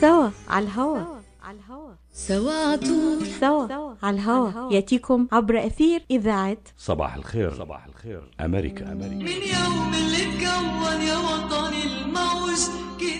سوا على الهوا. سوا عطول سوا على الهوا. يأتيكم عبر أثير إذاعة. صباح الخير. صباح الخير. أمريكا. أمريكا. من يوم اللي اتكون يا وطني الموج سوا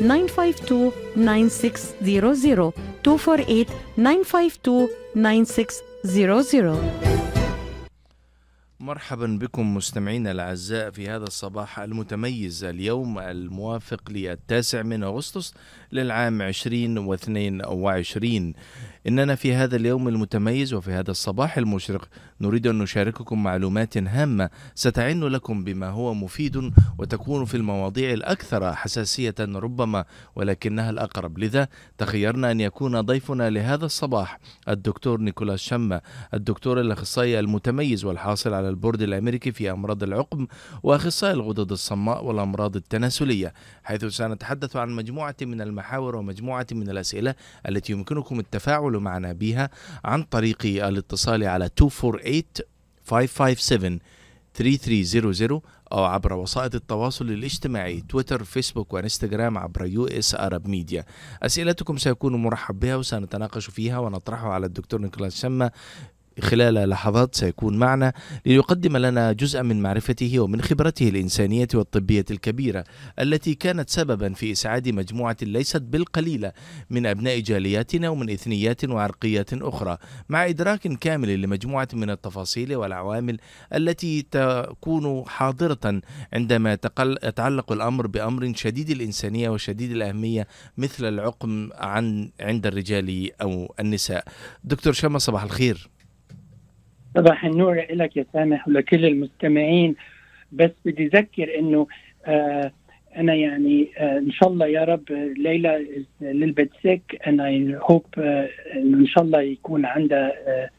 952 9600 248 952 9600 مرحبا بكم مستمعينا الأعزاء في هذا الصباح المتميز اليوم الموافق للتاسع من أغسطس. للعام 2022 إننا في هذا اليوم المتميز وفي هذا الصباح المشرق نريد أن نشارككم معلومات هامة ستعود لكم بما هو مفيد وتكون في المواضيع الأكثر حساسية ربما ولكنها الأقرب. لذا تخيرنا أن يكون ضيفنا لهذا الصباح الدكتور نيكولاس شما الدكتور الأخصائي المتميز والحاصل على البورد الأمريكي في أمراض العقم وأخصائي الغدد الصماء والأمراض التناسلية حيث سنتحدث عن مجموعة من المحاور ومجموعة من الأسئلة التي يمكنكم التفاعل معنا بها عن طريق الاتصال على 248 557 3300 أو عبر وسائط التواصل الاجتماعي تويتر فيسبوك وإنستغرام عبر US Arab Media. أسئلتكم سيكون مرحب بها وسنتناقش فيها ونطرحها على الدكتور نيكولاس شما خلال لحظات سيكون معنا ليقدم لنا جزءا من معرفته ومن خبرته الإنسانية والطبية الكبيرة التي كانت سببا في إسعاد مجموعة ليست بالقليلة من أبناء جالياتنا ومن إثنيات وعرقيات أخرى مع إدراك كامل لمجموعة من التفاصيل والعوامل التي تكون حاضرة عندما يتعلق الأمر بأمر شديد الإنسانية وشديد الأهمية مثل العقم عن عند الرجال أو النساء. دكتور شما صباح الخير. صباح النور لك يا سامح ولكل المستمعين. بس بدي أذكر إنه آه أنا يعني آه إن شاء الله يا رب ليلى للبت سيك and I hope آه إن شاء الله يكون عندها آه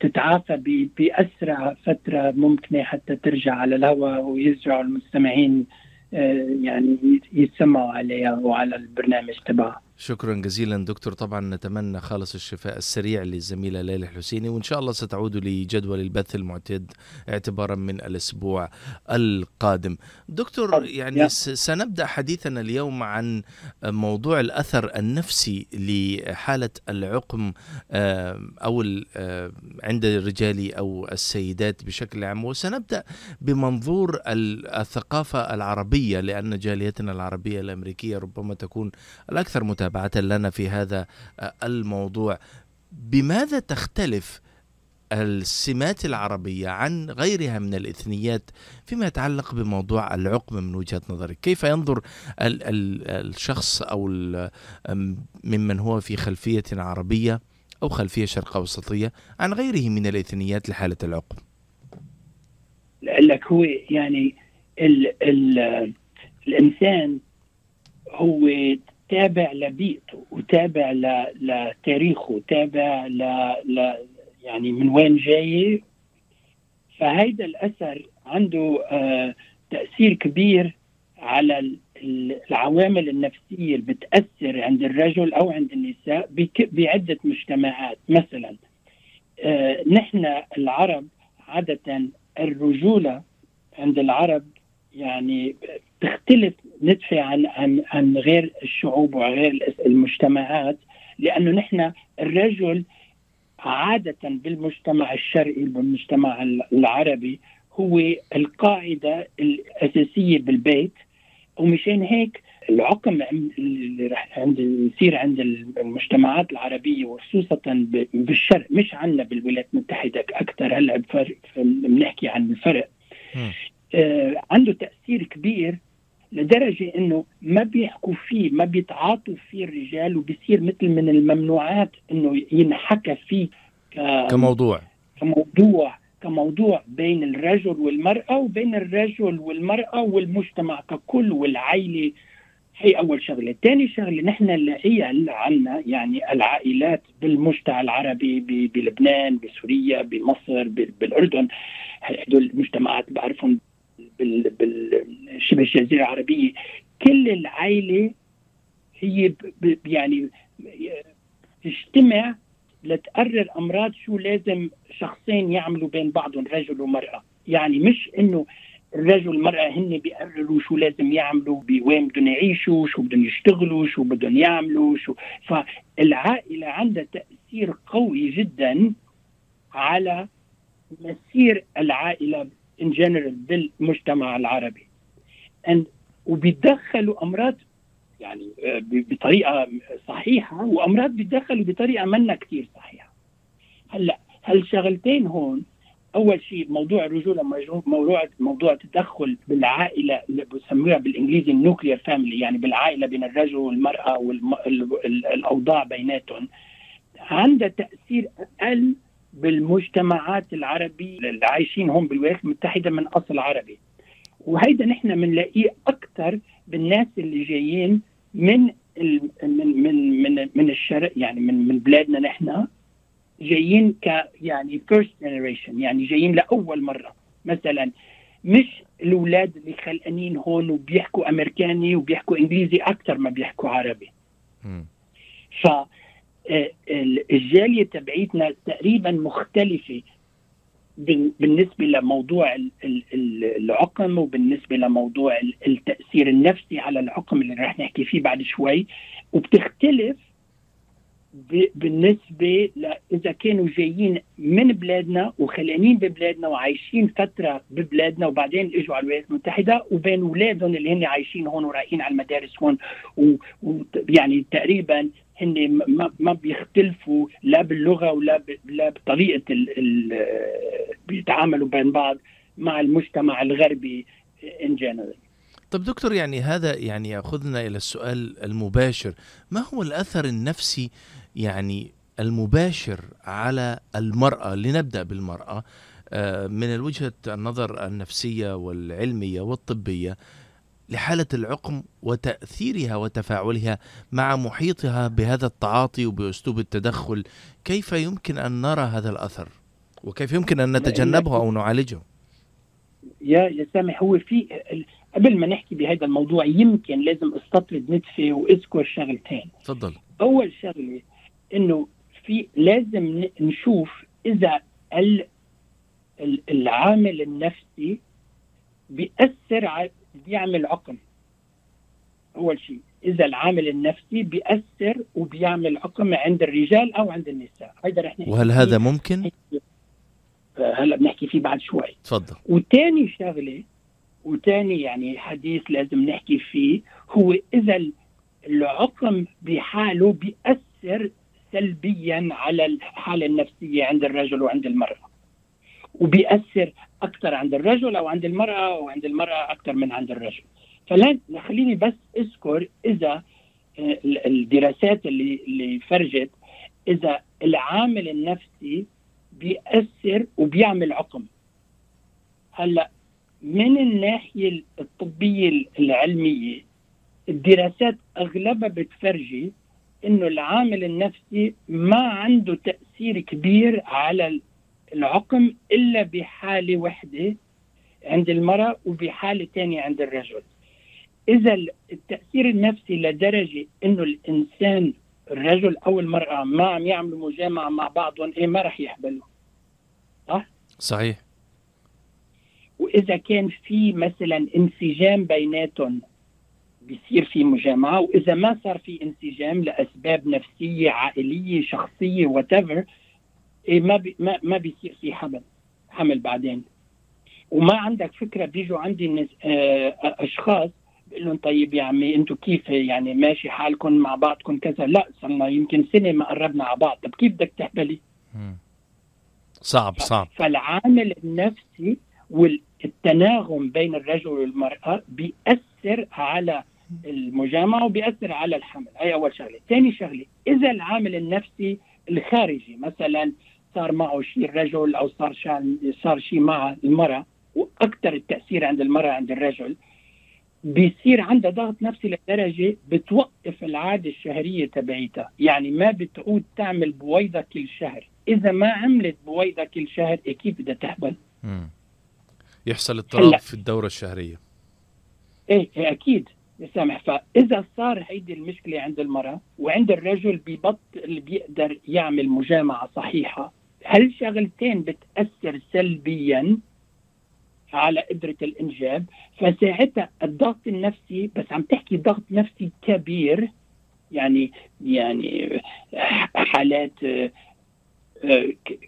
تتعافى بأسرع فترة ممكنة حتى ترجع على الهواء ويرجعوا المستمعين آه يعني يتسمعوا عليها وعلى البرنامج تبعها. شكرا جزيلا دكتور. طبعا نتمنى خالص الشفاء السريع للزميلة ليلى الحسيني وإن شاء الله ستعود لجدول البث المعتاد اعتبارا من الأسبوع القادم. دكتور يعني يا. س- سنبدأ حديثنا اليوم عن موضوع الأثر النفسي لحالة العقم آه، ال- آه، عند الرجال أو السيدات بشكل عام. وسنبدأ بمنظور ال- الثقافة العربية لأن جاليتنا العربية الأمريكية ربما تكون الأكثر متابعة لنا في هذا آه، الموضوع. بماذا تختلف السمات العربية عن غيرها من الإثنيات فيما يتعلق بموضوع العقم من وجهة نظرك؟ كيف ينظر ال ال الشخص أو ممن هو في خلفية عربية أو خلفية شرق أوسطية عن غيره من الإثنيات لحالة العقم؟ لك هو يعني ال ال الإنسان هو تابع لبيئته وتابع لتاريخه تابع ل, ل يعني من وين جاي. فهيدا الأثر عنده آه تأثير كبير على ال- ال- العوامل النفسية اللي بتأثر عند الرجل أو عند النساء بعدة مجتمعات. مثلا آه نحن العرب عادة الرجولة عند العرب يعني تختلف ندفع عن عن عن غير الشعوب وغير المجتمعات لأنه نحن الرجل عادة بالمجتمع الشرقي بالمجتمع العربي هو القاعدة الأساسية بالبيت. ومشان هيك العقم اللي رح عند يصير عند المجتمعات العربية وخصوصا بالشرق مش عندنا بالولايات المتحدة أكثر هلأ بنحكي عن الفرق. آه عنده تأثير كبير لدرجة إنه ما بيحكوا فيه ما بيتعاطوا فيه الرجال وبيصير مثل من الممنوعات إنه ينحكى فيه ك- كموضوع. كموضوع كموضوع بين الرجل والمرأة وبين الرجل والمرأة والمجتمع ككل والعائلة هي أول شغلة. ثاني شغلة نحن العيال عنا يعني العائلات بالمجتمع العربي بلبنان بسوريا بمصر ب- بالأردن هدول المجتمعات بعرفهم بال- بالشبه الجزيرة العربية. كل العائلة هي ب- يعني تجتمع لتقرر أمراض شو لازم شخصين يعملوا بين بعضهم رجل ومرأة. يعني مش إنه الرجل والمرأة هن بيقرروا شو لازم يعملوا بوين بدهم يعيشوا شو بدهم يشتغلوا شو بدهم يعملوا شو. فالعائلة عندها تأثير قوي جدا على مسير العائلة in general بالمجتمع العربي. And وبيتدخلوا أمراض يعني آه، ب- بطريقة صحيحة وأمراض بيتدخلوا بطريقة منا كتير صحيحة. هلأ هالشغلتين هون؟ أول شيء موضوع الرجوله موضوع موضوع التدخل بالعائلة اللي بسموها بالإنجليزي ال nuclear family يعني بالعائلة بين الرجل والمرأة والاوضاع بيناتهم. عندها تأثير أقل بالمجتمعات العربية اللي عايشين هون بالولايات المتحدة من أصل عربي. وهيدا نحن بنلاقيه أكثر بالناس اللي جايين من من من من من الشرق يعني من من بلادنا نحن جايين ك يعني first generation يعني جايين لأول مرة. مثلا مش الأولاد اللي خلقانين هون وبيحكوا أمريكاني وبيحكوا إنجليزي أكثر ما بيحكوا عربي. ف الجالية تبعيتنا تقريبا مختلفة بال- بالنسبة لموضوع ال- ال- ال- العقم وبالنسبة لموضوع ال- التأثير النفسي على العقم اللي رح نحكي فيه بعد شوي وبتختلف ب- بالنسبة ل- إذا كانوا جايين من بلادنا وخلقانين ببلادنا وعايشين فترة ببلادنا وبعدين إجوا على الولايات المتحدة وبين اولادهم اللي هن عايشين هون ورايحين على المدارس هون ويعني تقريبا هن ما ما بيختلفوا لا باللغة ولا ب- لا بطريقة ال ال بيتعاملوا بين بعض مع المجتمع الغربي ان جنرال طب دكتور يعني هذا يعني يأخذنا إلى السؤال المباشر. ما هو الأثر النفسي يعني المباشر على المرأة لنبدأ بالمرأة آه، من وجهه النظر النفسية والعلمية والطبية لحالة العقم وتأثيرها وتفاعلها مع محيطها بهذا التعاطي وبأسلوب التدخل كيف يمكن أن نرى هذا الأثر؟ وكيف يمكن أن نتجنبه أو نعالجه؟ يا يا سامح هو في قبل ما نحكي بهذا الموضوع يمكن لازم أستطرد نتفه وأذكر شغلتين. تفضل. أول شغلة إنه في لازم نشوف إذا ال- ال- العامل النفسي بيأثر على بيعمل عقم. أول شيء إذا العامل النفسي بيأثر وبيعمل عقم عند الرجال أو عند النساء. هيدا رح نحكي وهل هذا ممكن؟ هلا بنحكي فيه بعد شوي. تفضل. وتاني شغلة وتاني يعني حديث لازم نحكي فيه هو إذا ال- العقم بحاله بيأثر سلبيا على الحالة النفسية عند الرجل وعند المرأة وبيأثر أكثر عند الرجل أو عند المرأة وعند المرأة أكثر من عند الرجل. فلا خليني بس أذكر إذا آه، ال- الدراسات اللي اللي فرجت إذا العامل النفسي بيأثر وبيعمل عقم. هلأ من الناحية الطبية العلمية الدراسات أغلبها بتفرجي إنه العامل النفسي ما عنده تأثير كبير على العقم إلا بحالة وحدة عند المرأة وبحالة ثانية عند الرجل. إذا التأثير النفسي لدرجة إنه الإنسان الرجل أو المرأة ما عم يعملوا مجامعة مع بعضهم إيه ما رح يحبلوا. صحيح. وإذا كان في مثلا انسجام بيناتهم بيصير في مجامعة وإذا ما صار في انسجام لأسباب نفسية عائلية شخصية وات إيه ما بي ما ما بيصير في حمل حمل بعدين. وما عندك فكرة بيجوا عندي آه أشخاص بقول لهم طيب يا عمي أنتم كيف يعني ماشي حالكم مع بعضكم كذا؟ لا صرنا يمكن سنة ما قربنا على بعض. طب كيف بدك تحبلي. صعب صعب. فالعامل النفسي والتناغم بين الرجل والمرأة بيأثر على المجامعة وبيأثر على الحمل. هي أول شغلة. ثاني شغلة إذا العامل النفسي الخارجي مثلا صار معه شيء الرجل أو صار صار شيء مع المرأة وأكثر التأثير عند المرأة عند الرجل بيصير عندها ضغط نفسي لدرجة بتوقف العادة الشهرية تبعيتها. يعني ما بتعود تعمل بويضة كل شهر. إذا ما عملت بويضة كل شهر كيف بدها تحبل مم. يحصل اضطراب. في الدورة الشهرية. إيه إيه أكيد. يا سامح فإذا صار هيدي المشكلة عند المرأة وعند الرجل ببطل بيقدر يعمل مجامعة صحيحة هالشغلتين بتأثر سلبيا على قدرة الإنجاب؟ فساعتها الضغط النفسي بس عم تحكي ضغط نفسي كبير يعني يعني حالات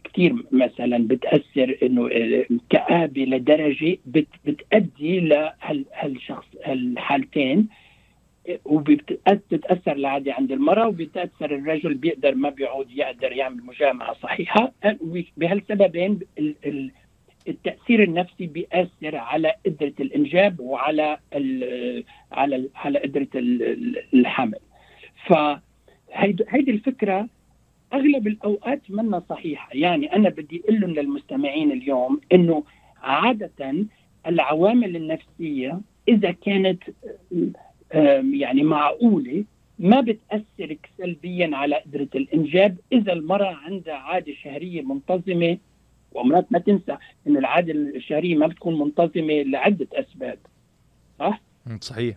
كثير مثلا بتأثر إنه آه، كآبه لدرجه بت بتؤدي لهالشخص الحالتين وبتتاثر العادة عند المرأة وبتأثر الرجل بيقدر ما بيعود يقدر يعمل مجامعة صحيحة بهالسببين ال- ال- التأثير النفسي بيأثر على قدرة الإنجاب وعلى على على قدرة ال- ال- الحمل. فهيدي هيدي الفكرة أغلب الأوقات منا صحيحة. يعني أنا بدي أقول لهم للمستمعين اليوم إنه عادة العوامل النفسية إذا كانت يعني معقولة ما بتأثر سلبيا على قدرة الإنجاب. إذا المرأة عندها عادة شهرية منتظمة ومرات ما تنسى انه العادة الشهرية ما بتكون منتظمة لعدة أسباب صح؟ صحيح.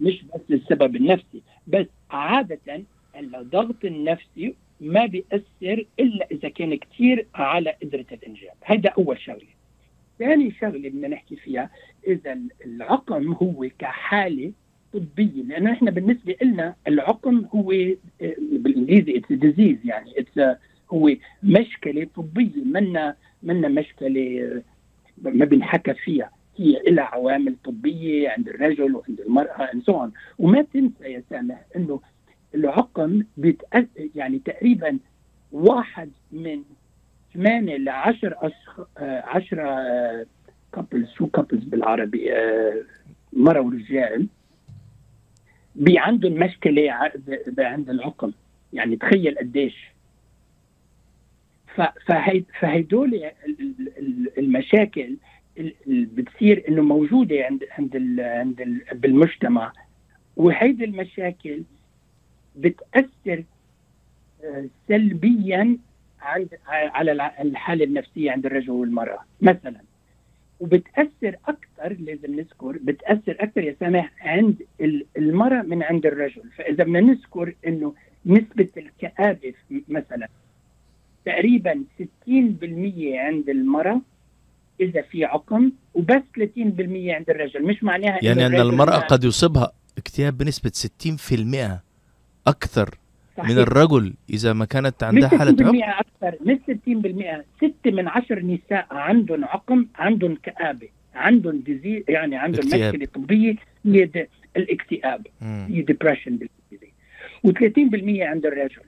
مش بس السبب النفسي بس عادة الضغط النفسي ما بيأثر إلا إذا كان كثير على قدرة الإنجاب. هذا أول شغلة. ثاني شغلة بدنا نحكي فيها إذا العقم هو كحالة طبية لأنه إحنا بالنسبة لنا العقم هو آه، بالإنجليزي a disease يعني a هو مشكلة طبية. منا منا مشكلة آه، ما بنحكى فيها. هي لها عوامل طبية عند الرجل وعند المرأة and so on. وما تنسى يا سامح إنه العقم بيتأثر يعني تقريبا واحد من ثمانية ل 10 أشخ... 10 couples شو couples بالعربي آه، مرة ورجال بي عندهم مشكلة عند العقم. يعني تخيل قديش. فهيدول ال- ال- ال- المشاكل ال- ال- بتصير إنه موجودة عند عند عند ال بالمجتمع. وهيدي المشاكل بتأثر آه، سلبيا عند على الحالة النفسية عند الرجل والمرأة مثلا. وبتأثر أكثر لازم نذكر بتأثر أكثر يا سامح عند ال- المرأة من عند الرجل. فإذا بدنا نذكر إنه نسبة الكآبة ف- مثلا تقريبا 60% عند المرأة إذا في عقم وبس 30% عند الرجل. مش معناها يعني المرأة ما- قد يصيبها اكتئاب بنسبة 60% أكثر من صحيح. الرجل إذا ما كانت عندها حالة 60% عقم أكثر مش 60% 6 من 10 نساء عندهم عقم عندهم كآبة عندهم ديزي يعني عندهم. مشكلة طبية هي الاكتئاب depression بالانجليزي و30% عند الرجل.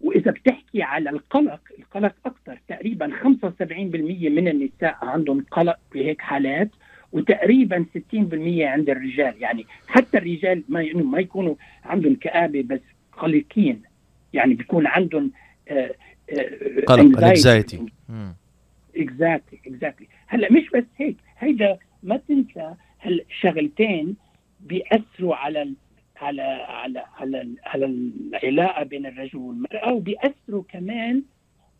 وإذا بتحكي على القلق القلق أكثر تقريبا 75% من النساء عندهم قلق بهيك حالات وتقريبا 60% عند الرجال. يعني حتى الرجال ما ما يكونوا عندهم كآبة بس قلقين يعني بيكون عندهم آه، آه، قلق مم. exactly exactly هلا مش بس هيك هيدا ما تنسى هالشغلتين بيأثروا على ال على على على على العلاقة بين الرجل والمرأة وبيأثروا كمان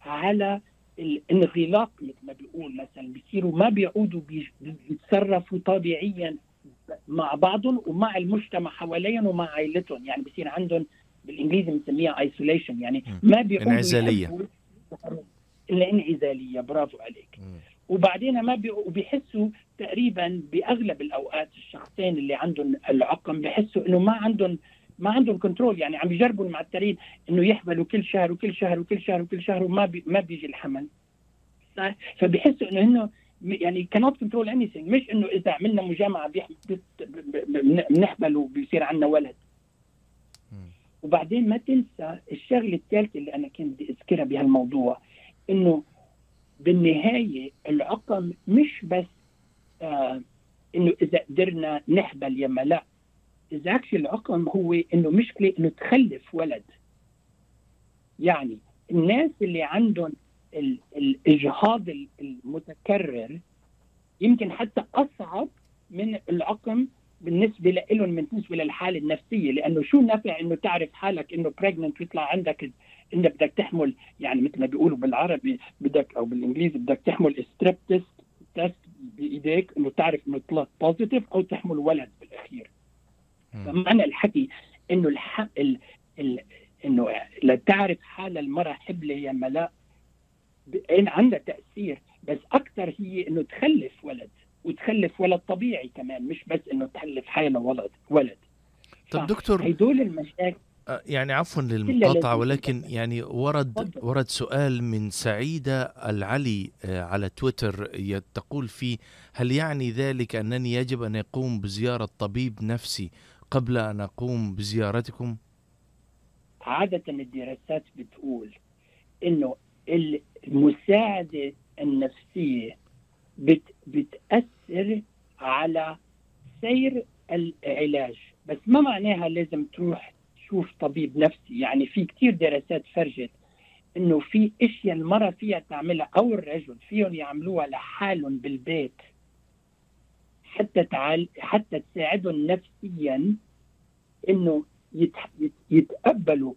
على الانغلاق مثل ما بيقول مثلا. بيصيروا ما بيعودوا بيتصرفوا طبيعيا مع بعضهم ومع المجتمع حواليهم ومع عائلتهم. يعني بصير عندهم بالإنجليزي بنسميها ايسوليشن يعني ما بيعودوا انعزالية. يحبوا- الانعزالية برافو عليك مم. وبعدين ما بي... وبيحسوا تقريبا بأغلب الأوقات الشخصين اللي عندهم العقم بيحسوا إنه ما عندهم ما عندهم control يعني عم يجربوا المعترين إنه يحملوا كل شهر وكل شهر وكل شهر وكل شهر وما بي... ما بيجي الحمل صح فبيحسوا إنه إنه م- يعني cannot control anything مش إنه إذا عملنا مجامعة بيح- بنحمل وبيصير عندنا ولد. وبعدين ما تنسى الشغلة الثالثة اللي أنا كنت بدي أذكرها بهالموضوع إنه بالنهاية العقم مش بس آه إنه إذا قدرنا نحبل يما لا. إذا العقم هو إنه مشكله إنه تخلف ولد. يعني الناس اللي عندهم ال- الإجهاض ال- المتكرر يمكن حتى أصعب من العقم بالنسبة لهم بالنسبة للحالة النفسية لأنه شو نفع إنه تعرف حالك إنه بريجننت ويطلع عندك انك بدك تحمل يعني مثل ما بيقولوا بالعربي بدك أو بالإنجليزي بدك تحمل strip test test بإيديك إنه تعرف إنه طلعت positive أو تحمل ولد بالأخير. فمعنى الحكي إنه الح... ال... ال... إنه لتعرف حال المرأة حبلة يا إن عندها تأثير بس أكثر هي إنه تخلف ولد وتخلف ولد طبيعي كمان مش بس إنه تخلف حالها ولد ولد طب دكتور هدول المشاكل آه، يعني عفوا للمقاطعة ولكن. يعني ورد. ورد سؤال من سعيدة العلي آه، على تويتر تقول فيه هل يعني ذلك أنني يجب أن يقوم بزيارة طبيب نفسي قبل أن أقوم بزيارتكم؟ عادة الدراسات بتقول إنه المساعدة النفسية بت بتأثر على سير العلاج بس ما معناها لازم تروح تشوف طبيب نفسي يعني في كتير دراسات فرجت إنه في أشياء المرأة فيها تعملها أو الرجل فيهم يعملوها لحالهم بالبيت حتى تعال حتى تساعدهم نفسيا إنه يت... يت... يتقبلوا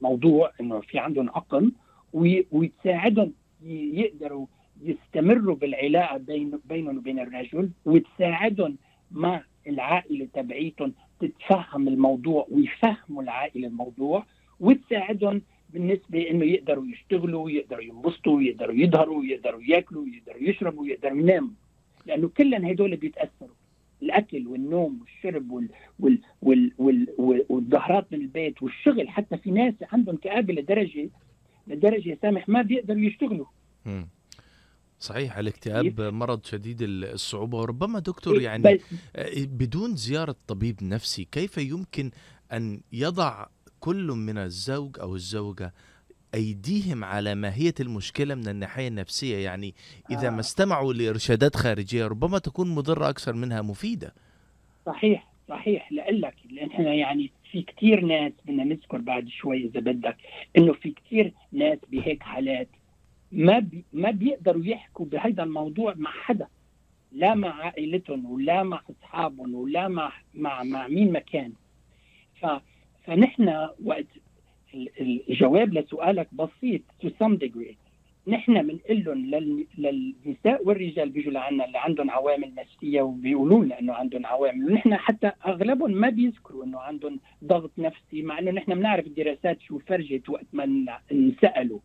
الموضوع إنه في عندهم عقم وي... وتساعدهم. يقدروا يستمروا بالعلاقة بين بينهم وبين الرجل وتساعدهم مع العائلة تبعيتهم تتفهم الموضوع ويفهموا العائلة الموضوع وتساعدهم بالنسبة إنه يقدروا يشتغلوا يقدروا ينبسطوا يقدروا يظهروا يقدروا ياكلوا يقدروا يشربوا يقدروا يناموا. لأنه كلهم هدول بيتأثروا. الأكل والنوم والشرب وال وال وال وال وال والظهرات من البيت والشغل حتى في ناس عندهم كآبة لدرجه لدرجة سامح ما بيقدروا يشتغلوا. صحيح الاكتئاب مرض شديد الصعوبة وربما دكتور يعني بس آه، بدون زيارة طبيب نفسي كيف يمكن أن يضع كل من الزوج أو الزوجة أيديهم على ماهية المشكلة من الناحية النفسية؟ يعني إذا آه. ما استمعوا لإرشادات خارجية ربما تكون مضرة أكثر منها مفيدة. صحيح صحيح. لك لأن إحنا يعني في كتير ناس بدنا نذكر بعد شوي إذا بدك إنه في كتير ناس بهيك حالات ما بي ما بيقدروا يحكوا بهذا الموضوع مع حدا. لا مع عائلتهم ولا مع أصحابهم ولا مع مع مع مين ما كان. ف فنحن وقت ال- الجواب لسؤالك بسيط to some degree. نحن بنقول لهم لل- للنساء والرجال بيجوا لعنا اللي عندهم عوامل نفسية وبيقولوا لنا إنه عندهم عوامل. ونحن حتى أغلبهم ما بيذكروا إنه عندهم ضغط نفسي مع إنه نحن بنعرف الدراسات شو فرجت وقت ما انسالوا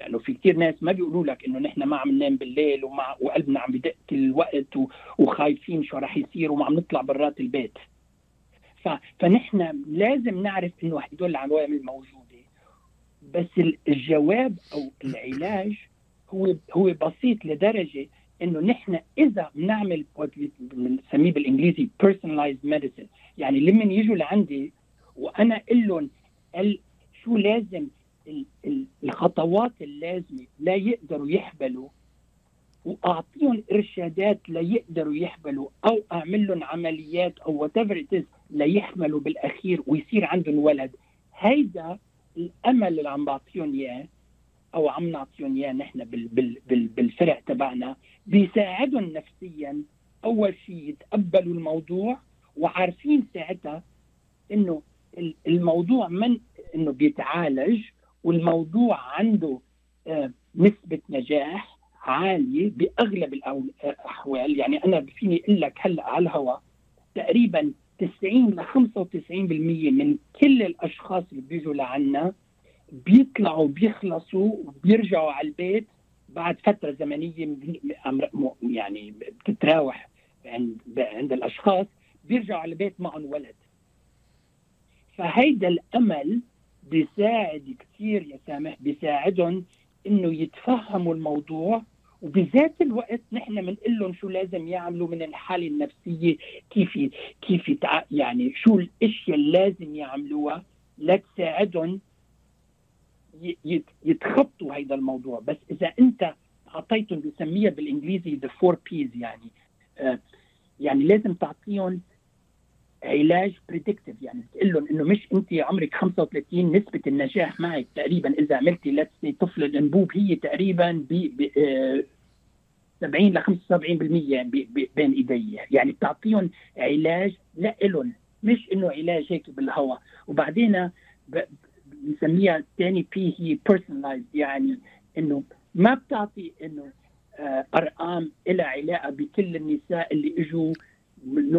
لأنه في كثير ناس ما بيقولوا لك إنه نحن ما عم ننام بالليل ومع وقلبنا عم بدق الوقت وخايفين شو راح يصير وما عم نطلع برات البيت. ف... فنحن لازم نعرف إنه هدول العوامل موجودة. بس ال- الجواب أو العلاج هو هو بسيط لدرجة إنه نحن إذا بنعمل بنسميه بالإنجليزي personalized medicine. يعني لما يجوا لعندي وأنا أقول لهم شو لازم الخطوات اللازمة لا يقدروا يحبلوا وأعطيهم إرشادات ليقدروا يحبلوا أو أعمل لهم عمليات أو وات ليحملوا بالأخير ويصير عندهم ولد. هيدا الأمل اللي عم بعطيهم إياه أو عم نعطيهم إياه نحن بال بال بال بالفرق تبعنا بيساعدهم نفسيا. أول شيء يتقبلوا الموضوع وعارفين ساعتها إنه ال- الموضوع من إنه بيتعالج والموضوع عنده آه، نسبة نجاح عالية بأغلب الأو- الاحوال يعني أنا فيني أقول لك هلأ على الهواء تقريبا 90 ل 95% من كل الأشخاص اللي بيجوا لعنا بيطلعوا بيخلصوا وبيرجعوا على البيت بعد م- م- يعني بتتراوح عند عند الأشخاص بيرجعوا على البيت معهم ولد. فهيدا الأمل بيساعد كثير يا سامح بيساعدهم إنه يتفهموا الموضوع وبذات الوقت نحن بنقول لهم شو لازم يعملوا من الحالة النفسية كيف كيف. يعني شو الأشياء اللي لازم يعملوها لتساعدهم يتخطوا هذا الموضوع بس إذا أنت أعطيتهم بسميها بالإنجليزي the four P's يعني آه يعني لازم تعطيهم علاج predictive يعني تقول لهم إنه مش انت عمرك 35 نسبة النجاح معك تقريبا إذا عملتي لتس طفل الأنبوب هي تقريبا ب ب- آه، 70 ل 75% ب- ب- بين ايدي يعني بتعطيهم علاج لإلهم مش إنه علاج هيك بالهواء وبعدين بنسميها ثاني P هي personalized يعني إنه ما بتعطي إنه آه، أرقام لها علاقة بكل النساء اللي إجوا.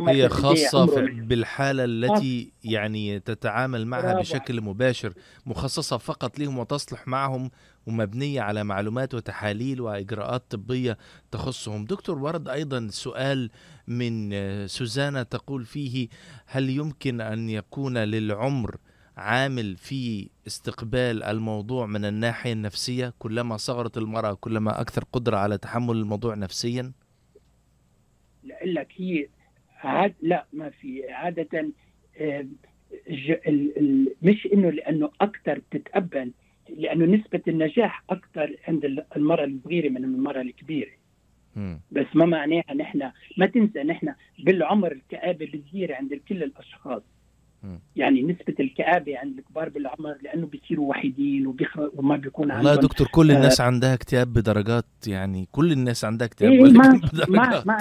هي خاصة بالحالة التي يعني تتعامل معها بشكل مباشر مخصصة فقط لهم وتصلح معهم ومبنية على معلومات وتحاليل وإجراءات طبية تخصهم. دكتور ورد أيضا سؤال من سوزانا تقول فيه هل يمكن أن يكون للعمر عامل في استقبال الموضوع من الناحية النفسية كلما صغرت المرأة كلما أكثر قدرة على تحمل الموضوع نفسيا؟ لك هي عاد لا ما في عادة مش إنه لأنه أكثر بتتقبل لأنه نسبة النجاح أكثر عند ال- المرأة الصغيرة من المرأة الكبيرة. بس ما معناها نحن ما تنسى نحن بالعمر الكآبة بتزيد عند كل الأشخاص. يعني نسبة الكآبة عند الكبار بالعمر لأنه بيصيروا وحيدين. وما بيكون والله عندهم دكتور كل آه. الناس عندها اكتئاب بدرجات يعني كل الناس عندها اكتئاب إيه ما ما ما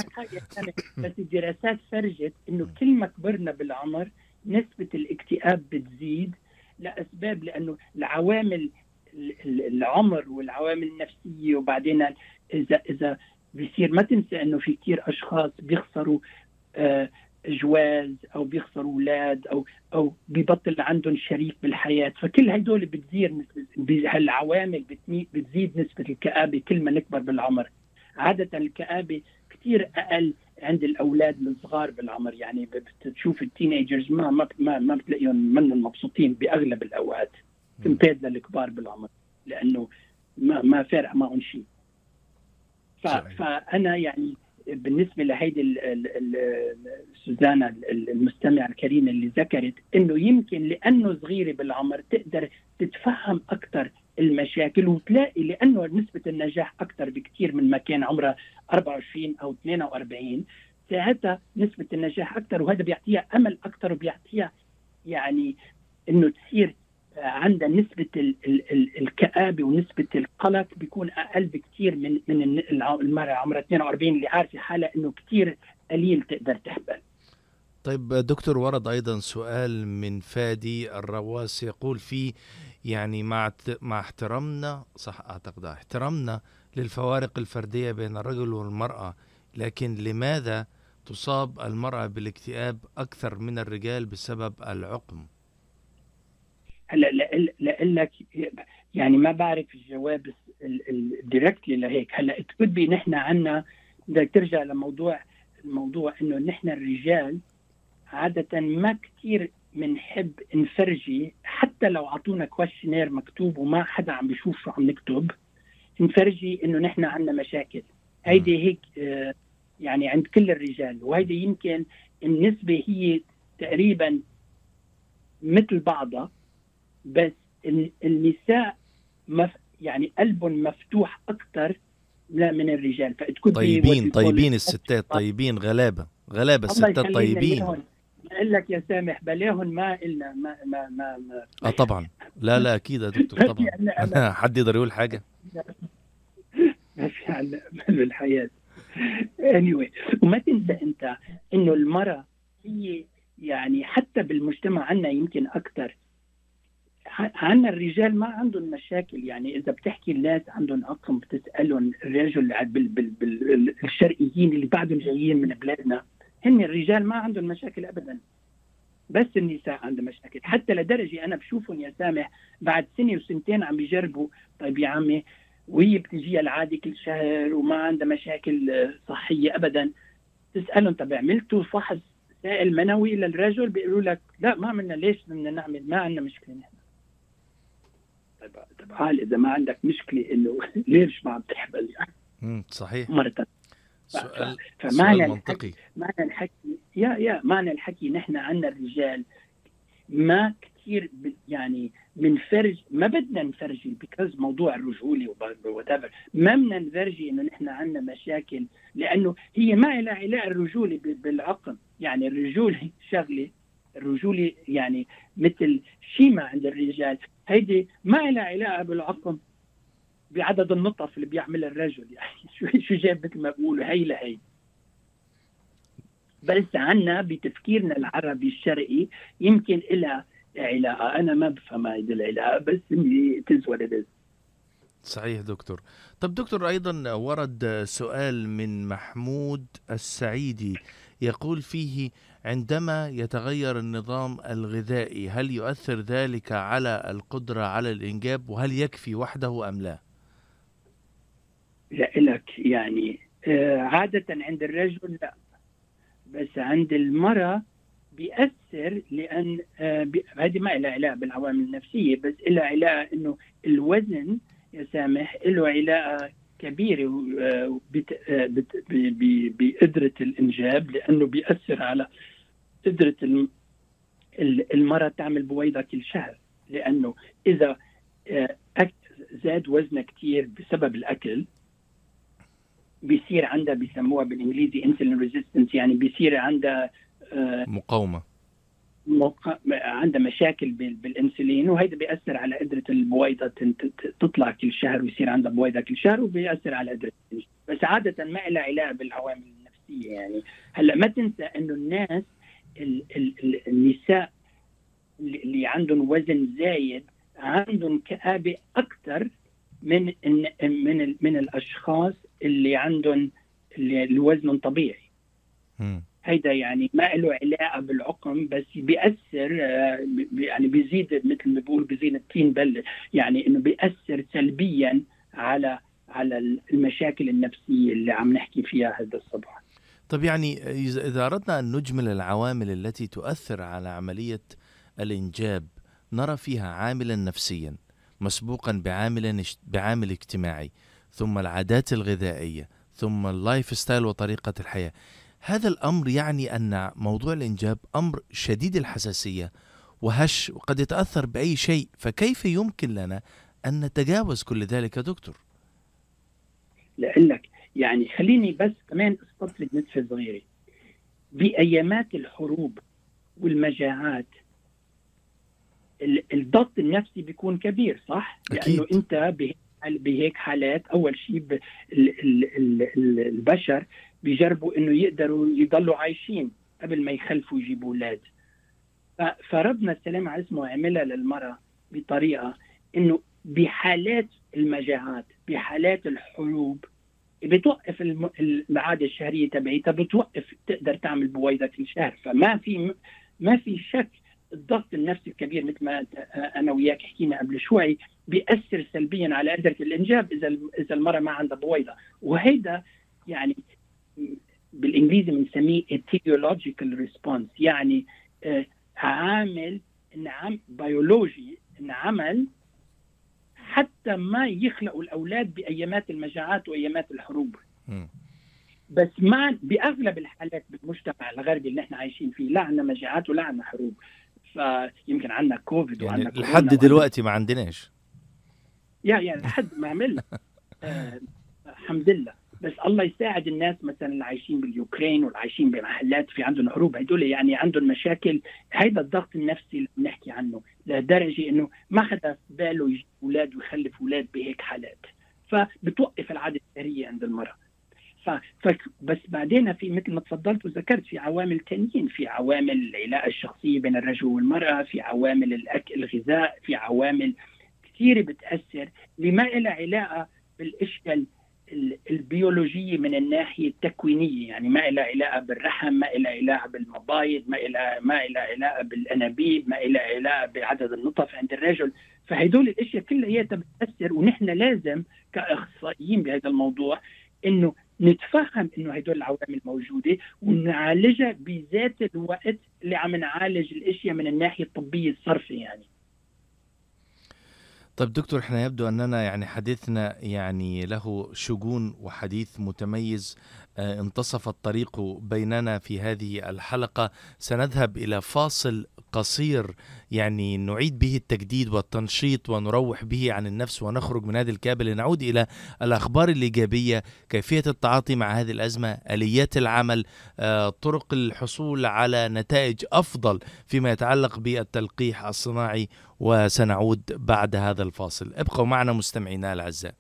بس الدراسات فرجت إنه كل ما كبرنا بالعمر نسبة الاكتئاب بتزيد لأسباب لأنه العوامل ال- ال- العمر والعوامل النفسية وبعدين اذا إذا بيصير ما تنسى إنه في كثير أشخاص بيخسروا آه، جواز أو بيخسروا أولاد أو أو ببطل عندهم شريك بالحياة. فكل هدول بتزيد نسبه هالعوامل بتزيد نسبة الكآبة كل ما نكبر بالعمر. عادة الكآبة كثير أقل عند الأولاد الصغار بالعمر. يعني بتشوف التينيجرز ما ما ما, ما بتلاقيهم منهم مبسوطين بأغلب الأوقات كمبيد للكبار بالعمر لأنه ما ما فارق معهم شيء. فأنا يعني بالنسبة لهيدي سوزانا ال- المستمعه الكريمه اللي ذكرت إنه يمكن لأنه صغيرة بالعمر تقدر تتفهم أكثر المشاكل وتلاقي لأنه نسبة النجاح أكثر بكثير من ما كان عمرها 24 أو 42 ساعتها نسبة النجاح أكثر وهذا بيعطيها أمل أكثر وبيعطيها يعني إنه تصير عندها نسبة ال- ال- ال- الكآبة ونسبة القلق بيكون أقل بكثير من من المرأة عمرها 42 اللي عارفة حالها إنه كثير قليل تقدر تحبل طيب دكتور ورد أيضا سؤال من فادي الرواس يقول فيه يعني مع مع احترامنا صح أعتقد آه، احترامنا للفوارق الفردية بين الرجل والمرأة لكن لماذا تصاب المرأة بالاكتئاب أكثر من الرجال بسبب العقم؟ هلا لأقول لك يعني ما بعرف الجواب ال directly لهيك. هلأ it could be نحن عنا بدك ترجع لموضوع الموضوع إنه نحن الرجال عادة ما كثير بنحب نفرجي حتى لو أعطونا questionnaire مكتوب وما حدا عم بيشوف شو عم نكتب نفرجي إنه نحن عنا مشاكل. هيدي هيك آه، يعني عند كل الرجال. وهيدي يمكن النسبة هي تقريبا مثل بعضها. بس ال- النساء مف يعني قلبهم مفتوح أكثر لا من الرجال. فتكون طيبين طيبين الستات طيبين غلابة غلابة الستات طيبين. بقول لك يا سامح بلاهم ما إلنا ما ما ما, ما آه طبعا. لا لا أكيد يا دكتور طبعا. أنا- حد يقدر يقول حاجة؟ ما في امل بالحياة anyway وما تنسى أنت إنه المرأة هي يعني حتى بالمجتمع عنا يمكن أكثر عنا الرجال ما عندهم مشاكل. يعني إذا بتحكي الناس عندهم عقم بتسألهم الرجل الشرقيين اللي بعدهم جايين من بلادنا هن الرجال ما عندهم مشاكل ابدا. بس النساء عندها مشاكل. حتى لدرجة أنا بشوفهم يا سامح بعد سنة وسنتين عم بيجربوا طيب يا عمي وهي بتجيها العادة كل شهر وما عندها مشاكل آه، صحية ابدا. تسألهم طب عملتوا فحص سائل منوي للرجل؟ بيقولوا لك لا ما عملنا. ليش بدنا نعمل؟ ما عندنا مشكلة نحن. طب حال إذا ما عندك مشكلة إنه ليش ما عم تحبل يعني؟ مم. صحيح. مرة سؤال فمعنى منطقي. معنى الحكي يا يا معنى الحكي نحن عندنا الرجال ما كثير يعني بنفرج ما بدنا نفرجي بكز موضوع الرجولة وات ما بدنا نفرجي إنه نحن عندنا مشاكل لأنه هي ما لها علاقة الرجولة بالعقم يعني الرجوله شغلة الرجوله يعني مثل شيمة عند الرجال. هيدي ما لها علاقة بالعقم بعدد النطف اللي بيعملها الرجل يعني شو شو جاب مثل ما بيقولوا هي لهي. بس عنا بتفكيرنا العربي الشرقي يمكن لها علاقة. أنا ما بفهم هيدي العلاقة بس تز وات صحيح دكتور. طب دكتور أيضا ورد سؤال من محمود السعيدي. يقول فيه عندما يتغير النظام الغذائي هل يؤثر ذلك على القدرة على الإنجاب وهل يكفي وحده أم لا؟ لك يعني آه، عادة عند الرجل لا بس عند المرأة بيأثر لأن آه، هذه ما لها علاقة بالعوامل النفسية بس لها علاقة إنه الوزن يا سامح له علاقة كبيرة آه، آه، بت- ب- ب- بقدرة الإنجاب لأنه بيأثر على قدرة الم- ال- المرأة تعمل بويضة كل شهر لأنه إذا آه، زاد وزنها كثير بسبب الأكل بيصير عندها بيسموها بالإنجليزي انسولين ريزيستنس يعني بيصير عندها موقع عندها مشاكل بال- بالإنسولين وهيدا بيأثر على قدرة البويضة تطلع كل شهر ويصير عندها بويضة كل شهر وبيأثر على قدرة. بس عادة ما لها علاقة بالعوامل النفسية يعني هلأ ما تنسى إنه الناس ال ال ال النساء اللي عندهم وزن زايد عندهم كآبة أكثر من من من الأشخاص اللي عندهم اللي وزنهم طبيعي. هيدا يعني ما له علاقة بالعقم بس بيأثر آه، يعني بيزيد مثل ما بيقول بيزيد الطين بله يعني إنه بيأثر سلبيا على على المشاكل النفسية اللي عم نحكي فيها هذا الصبح طب يعني إذا أردنا أن نجمل العوامل التي تؤثر على عملية الإنجاب نرى فيها عاملا نفسيا مسبوقا بعامل بعامل اجتماعي ثم العادات الغذائية ثم ال lifestyle وطريقة الحياة. هذا الأمر يعني أن موضوع الإنجاب أمر شديد الحساسية وهش وقد يتأثر بأي شيء فكيف يمكن لنا أن نتجاوز كل ذلك يا دكتور لك يعني خليني بس كمان أستطرد نتفة صغيرة بأيامات الحروب والمجاعات ال- الضغط النفسي بيكون كبير صح؟ أكيد. لأنه أنت به- بهيك حالات أول شيء البشر بيجربوا إنه يقدروا يضلوا عايشين قبل ما يخلفوا يجيبوا أولاد. فربنا السلام على اسمه عملها للمرأة بطريقة إنه بحالات المجاعات بحالات الحروب بتوقف العاده الشهرية تبعيتها بتوقف تقدر تعمل بويضة كل شهر. فما في ما في شك الضغط النفسي الكبير مثل ما أنا وياك حكينا قبل شوي بيأثر سلبيا على قدره الإنجاب إذا إذا المرأة ما عندها بويضة. وهيدا يعني بالإنجليزي بنسميه etiological response يعني آه، عامل انعم بيولوجي انعمل حتى ما يخلقوا الأولاد بأيامات المجاعات وأيامات الحروب. بس ما بأغلب الحالات بالمجتمع الغربي اللي إحنا عايشين فيه لا عندنا مجاعات ولا عندنا حروب. فيمكن عندنا كوفيد يعني وعندنا لحد دلوقتي ما عندناش. يا يعني لحد ما عملنا. آه الحمد لله. بس الله يساعد الناس مثلا اللي عايشين باليوكرين واللي عايشين بمحلات في عندهم حروب. هدول يعني عندهم مشاكل. هيدا الضغط النفسي اللي بنحكي عنه لدرجة إنه ما حدا باله يجيب أولاد ويخلف أولاد بهيك حالات. فبتوقف العاده الشهريه عند المرأة. ف... ف... بس بعدين في مثل ما تفضلت وذكرت في عوامل تانيين. في عوامل العلاقة الشخصية بين الرجل والمرأة في عوامل الأكل الغذاء في عوامل كثيره بتأثر اللي ما لها علاقة بالاشياء ال- ال- البيولوجية من الناحية التكوينية يعني ما لها علاقة بالرحم ما لها علاقة بالمبايض ما لها ما لها علاقة بالأنابيب ما لها علاقة بعدد النطف عند الرجل. فهدول الأشياء كلها هي بتاثر ونحن لازم كأخصائيين بهذا الموضوع إنه نتفهم إنه هدول العوامل موجودة ونعالجها بذات الوقت اللي عم نعالج الأشياء من الناحية الطبية الصرفة يعني. طيب دكتور إحنا يبدو أننا يعني حديثنا يعني له شجون وحديث متميز انتصف الطريق بيننا في هذه الحلقة. سنذهب إلى فاصل قصير يعني نعيد به التجديد والتنشيط ونروح به عن النفس ونخرج من هذه الكابة لنعود إلى الأخبار الإيجابية كيفية التعاطي مع هذه الأزمة آليات العمل آه، طرق الحصول على نتائج أفضل فيما يتعلق بالتلقيح الصناعي. وسنعود بعد هذا الفاصل. ابقوا معنا مستمعينا الأعزاء.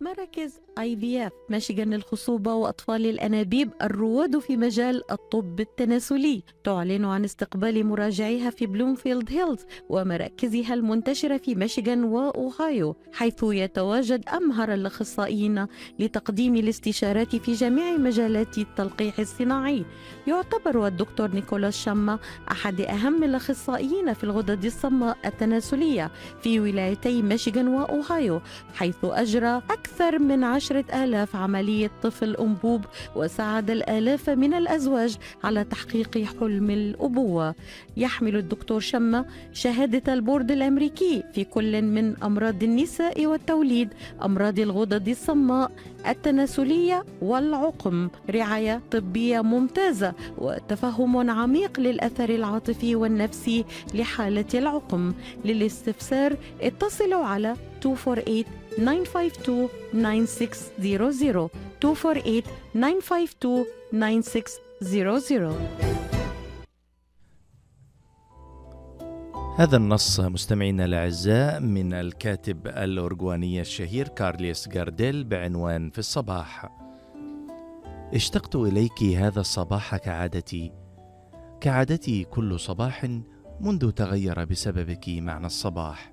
مراكز IVF مشيغان الخصوبة وأطفال الأنابيب الرواد في مجال الطب التناسلي. تعلن عن استقبال مراجعيها في بلومفيلد هيلز ومراكزها المنتشرة في ميشيغان وأوهايو حيث يتواجد أمهر الأخصائيين لتقديم الاستشارات في جميع مجالات التلقيح الصناعي. يعتبر الدكتور نيكولاس شما أحد أهم الأخصائيين في الغدد الصماء التناسلية في ولايتي ميشيغان وأوهايو حيث أجرى أكثر من عشرة آلاف عملية طفل أنبوب وساعد الآلاف من الأزواج على تحقيق حلم الأبوة. يحمل الدكتور شما شهادة البورد الأمريكي في كل من أمراض النساء والتوليد أمراض الغدد الصماء التناسلية والعقم. رعاية طبية ممتازة وتفهم عميق للأثر العاطفي والنفسي لحالة العقم. للاستفسار اتصلوا على 248 952 9600 248 952 9600 هذا النص مستمعينا الأعزاء من الكاتب الاورجواني الشهير كارليس جارديل بعنوان في الصباح. اشتقت إليك هذا الصباح كعادتي. كعادتي كل صباح منذ تغير بسببك معنى الصباح.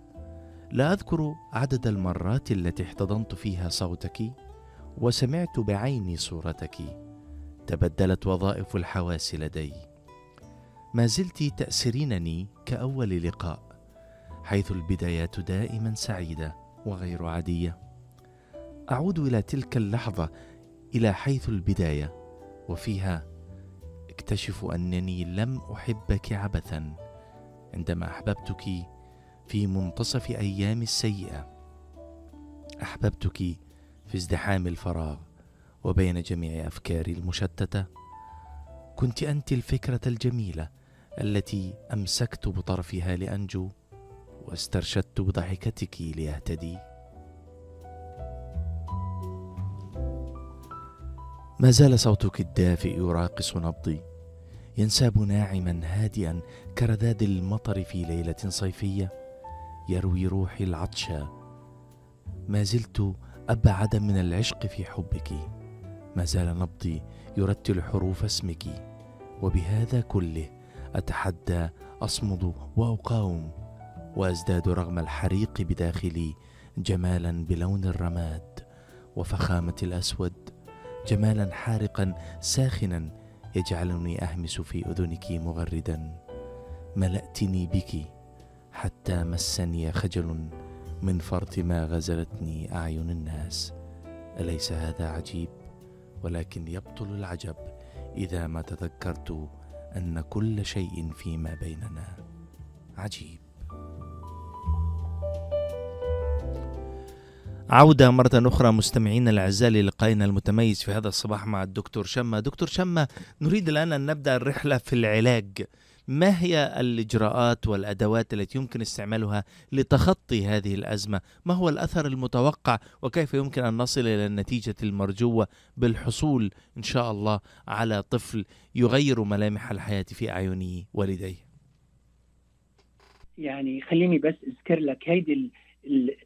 لا أذكر عدد المرات التي احتضنت فيها صوتك وسمعت بعيني صورتك. تبدلت وظائف الحواس لدي. ما زلت تأسرينني كأول لقاء حيث البدايات دائما سعيدة وغير عادية. أعود إلى تلك اللحظة إلى حيث البداية وفيها اكتشف أنني لم أحبك عبثا عندما أحببتك في منتصف ايامي السيئة. أحببتك في ازدحام الفراغ وبين جميع أفكاري المشتتة. كنت أنت الفكرة الجميلة التي أمسكت بطرفها لأنجو واسترشدت بضحكتك لاهتدي ما زال صوتك الدافئ يراقص نبضي ينساب ناعما هادئا كرذاذ المطر في ليلة صيفية يروي روحي العطشا ما زلت أبعد من العشق في حبك ما زال نبضي يرتل حروف اسمك وبهذا كله أتحدى أصمد وأقاوم وأزداد رغم الحريق بداخلي جمالا بلون الرماد وفخامة الأسود جمالا حارقا ساخنا يجعلني أهمس في أذنك مغردا. ملأتني بك حتى مسني خجل من فرط ما غزلتني أعين الناس. أليس هذا عجيب؟ ولكن يبطل العجب إذا ما تذكرت أن كل شيء فيما بيننا عجيب. عودة مرة أخرى مستمعينا الأعزاء للقائنا المتميز في هذا الصباح مع الدكتور شمة. دكتور شمة نريد الآن أن نبدأ الرحلة في العلاج. ما هي الإجراءات والأدوات التي يمكن استعمالها لتخطي هذه الأزمة؟ ما هو الأثر المتوقع؟ وكيف يمكن أن نصل إلى النتيجة المرجوة بالحصول إن شاء الله على طفل يغير ملامح الحياة في أعين والديه يعني خليني بس أذكر لك هيدي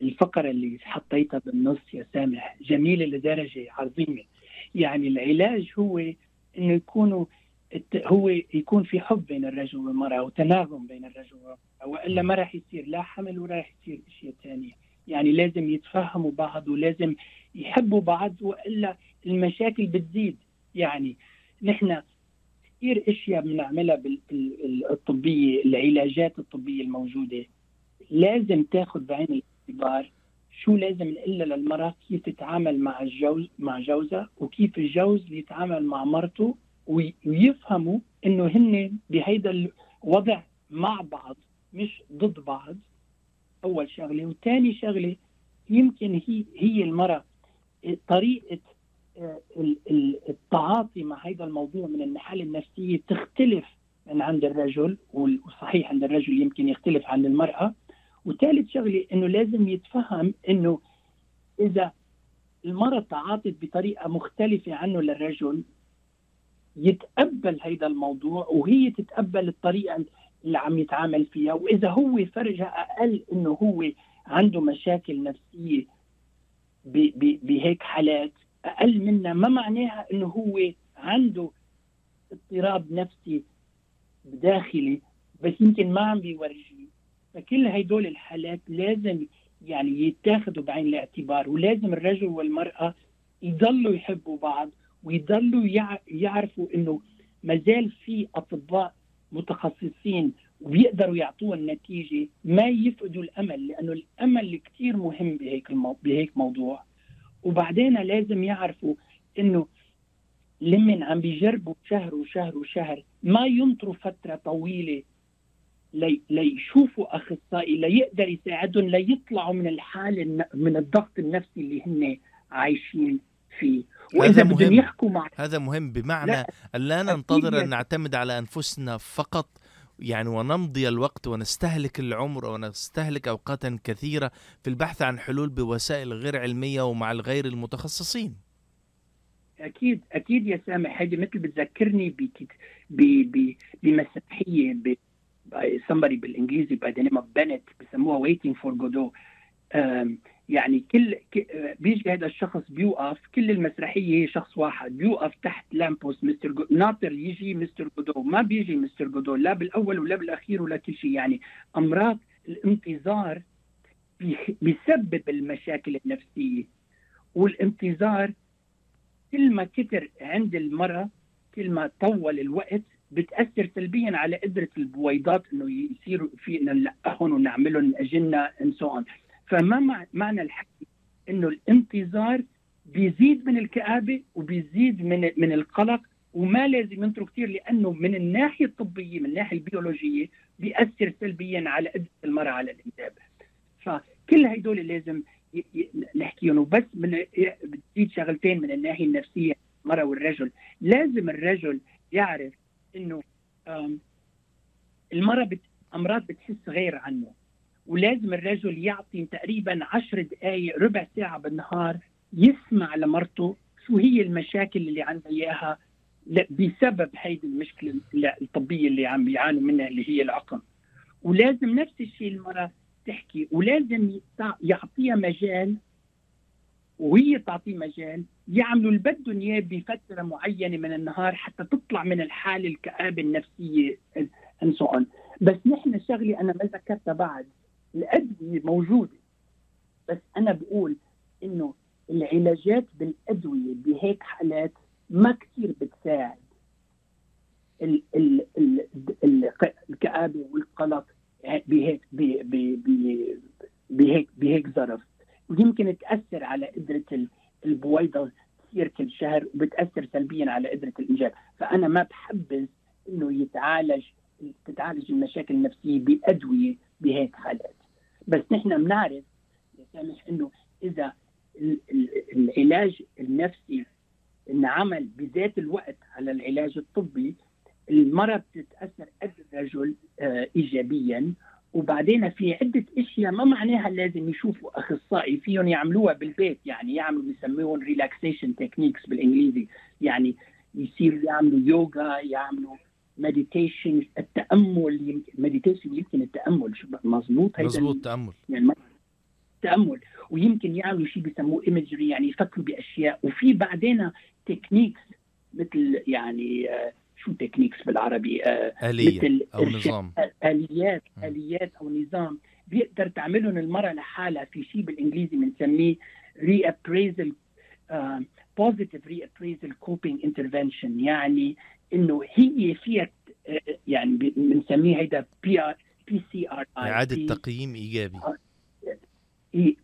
الفقرة اللي حطيتها بالنص يا سامح جميلة لدرجة عظيمة. يعني العلاج هو إنه يكونوا هو يكون في حب بين الرجل والمرأة وتناغم بين الرجل والمرأة وإلا ما راح يصير لا حمل ولا راح يصير اشياء ثانية يعني لازم يتفهموا بعض ولازم يحبوا بعض وإلا المشاكل بتزيد. يعني نحن كثير إشياء بنعملها بال- بال- الطبية العلاجات الطبية الموجودة. لازم تاخذ بعين الاعتبار شو لازم نقول للمرأة كيف تتعامل مع الجوز مع جوزها وكيف الجوز يتعامل مع مرته وي- ويفهموا إنه هن بهيدا الوضع مع بعض مش ضد بعض. أول شغلة. وثاني شغلة يمكن هي هي المرأة طريقة آه، ال- ال- التعاطي مع هذا الموضوع من الناحية النفسية تختلف من عند الرجل وصحيح عند الرجل يمكن يختلف عن المرأة. وثالث شغلة إنه لازم يتفهم إنه إذا المرأة تعاطت بطريقة مختلفة عنه للرجل يتقبل هذا الموضوع وهي تتقبل الطريقة اللي عم يتعامل فيها. وإذا هو فرجها أقل إنه هو عنده مشاكل ب- بهيك حالات أقل منها ما معناها إنه هو عنده اضطراب نفسي داخلي بس يمكن ما عم بيورجيه فكل هدول الحالات لازم يعني يتاخذوا بعين الاعتبار ولازم الرجل والمرأة يضلوا يحبوا بعض ويضلوا يع- يعرفوا إنه ما زال في أطباء متخصصين وبيقدروا يعطوها النتيجة ما يفقدوا الأمل لأنه الأمل كثير مهم بهيك المو... بهيك موضوع. وبعدين لازم يعرفوا إنه لمن عم بيجربوا شهر وشهر وشهر ما ينطروا فترة طويلة لي... ليشوفوا أخصائي ليقدر يساعدهم ليطلعوا من الحاله الن... من الضغط النفسي اللي هن عايشين فيه وإذا هذا بدهم مهم. يحكوا مع هذا مهم بمعنى لا، لا ننتظر يا أن نعتمد على أنفسنا فقط يعني ونمضي الوقت ونستهلك العمر ونستهلك أوقاتا كثيرة في البحث عن حلول بوسائل غير علمية ومع الغير المتخصصين أكيد أكيد يا سامح هيدي مثل بتذكرني. بمسرحية. By somebody بالإنجليزي by the name of Beckett بسموها waiting for Godot. يعني كل. آه، بيجي هذا الشخص بيوقف كل المسرحية هي شخص واحد. بيوقف تحت lamp post Mr. Go... ناطر يجي Mr. Godot ما بيجي Mr. Godot لا بالأول ولا بالأخير ولا كل شيء. يعني أمراض الانتظار بي... بيسبب المشاكل النفسية. والانتظار كل ما كتر عند المرأة كل ما طول الوقت بتأثر سلبيا على قدرة البويضات إنه يصيروا في نلقحهم ونعملهم and so on. فما مع- معنى الحكي إنه الانتظار بيزيد من الكآبة وبيزيد من من القلق وما لازم ينطروا كثير لأنه من الناحية الطبية من الناحية البيولوجية بيأثر سلبيا على قدرة المرأة على الانجاب فكل هدول لازم نحكيهم. وبس من بتزيد شغلتين من الناحية النفسية المرأة والرجل. لازم الرجل يعرف إنه المرأة بت... أمراض بتحس غير عنه. ولازم الرجل يعطي تقريبا عشر دقائق ربع ساعة بالنهار يسمع لمرته شو هي المشاكل اللي عندها إياها بسبب هيدي المشكلة ال- الطبية اللي عم بيعانوا منها اللي هي العقم. ولازم نفس الشيء المرأة تحكي. ولازم يعطيها مجال وهي تعطيه مجال يعملوا اللي بدهم اياه بفترة معينة من النهار حتى تطلع من الحالة الكآبة النفسية on. بس نحن شغلة أنا ما ذكرتها بعد الأدوية موجودة. بس أنا بقول إنه العلاجات بالأدوية بهيك حالات ما كثير بتساعد. ال ال ال ال الكآبة والقلق بهيك ب- ب- ب- بهيك بهيك ظرف. ويمكن تأثر على قدرة ال- البويضة تصير كل شهر وبتأثر سلبيا على قدرة الانجاب فأنا ما بحبذ إنه يتعالج تتعالج المشاكل النفسية بأدوية بهيك حالات. بس نحن بنعرف يا سامح إنه إذا ال- ال- العلاج النفسي انعمل بذات الوقت على العلاج الطبي المرأة بتتأثر قد الرجل آه، إيجابيا وبعدين في عدة أشياء ما معناها لازم يشوفوا أخصائي فيهم يعملوها بالبيت. يعني يعملوا بيسموهم relaxation techniques بالإنجليزي. يعني يصير يعملوا يوغا يعملوا meditation التأمل meditation يمكن التأمل. مظبوط هيدا؟ مزبوط تأمل. يعني تأمل. ويمكن يعملوا شيء بيسموه imagery يعني يفكروا بأشياء. وفي بعدين techniques مثل يعني آه، شو techniques بالعربي آه، آلية مثل أو نظام. آليات م. آليات أو نظام بيقدر تعملهم المرأة لحالها في شيء بالإنجليزي بنسميه appraisal positive reappraisal coping intervention يعني إنه هي فيها آه، يعني بنسميه هيدا PR PCR إعادة تقييم إيجابي. إيه،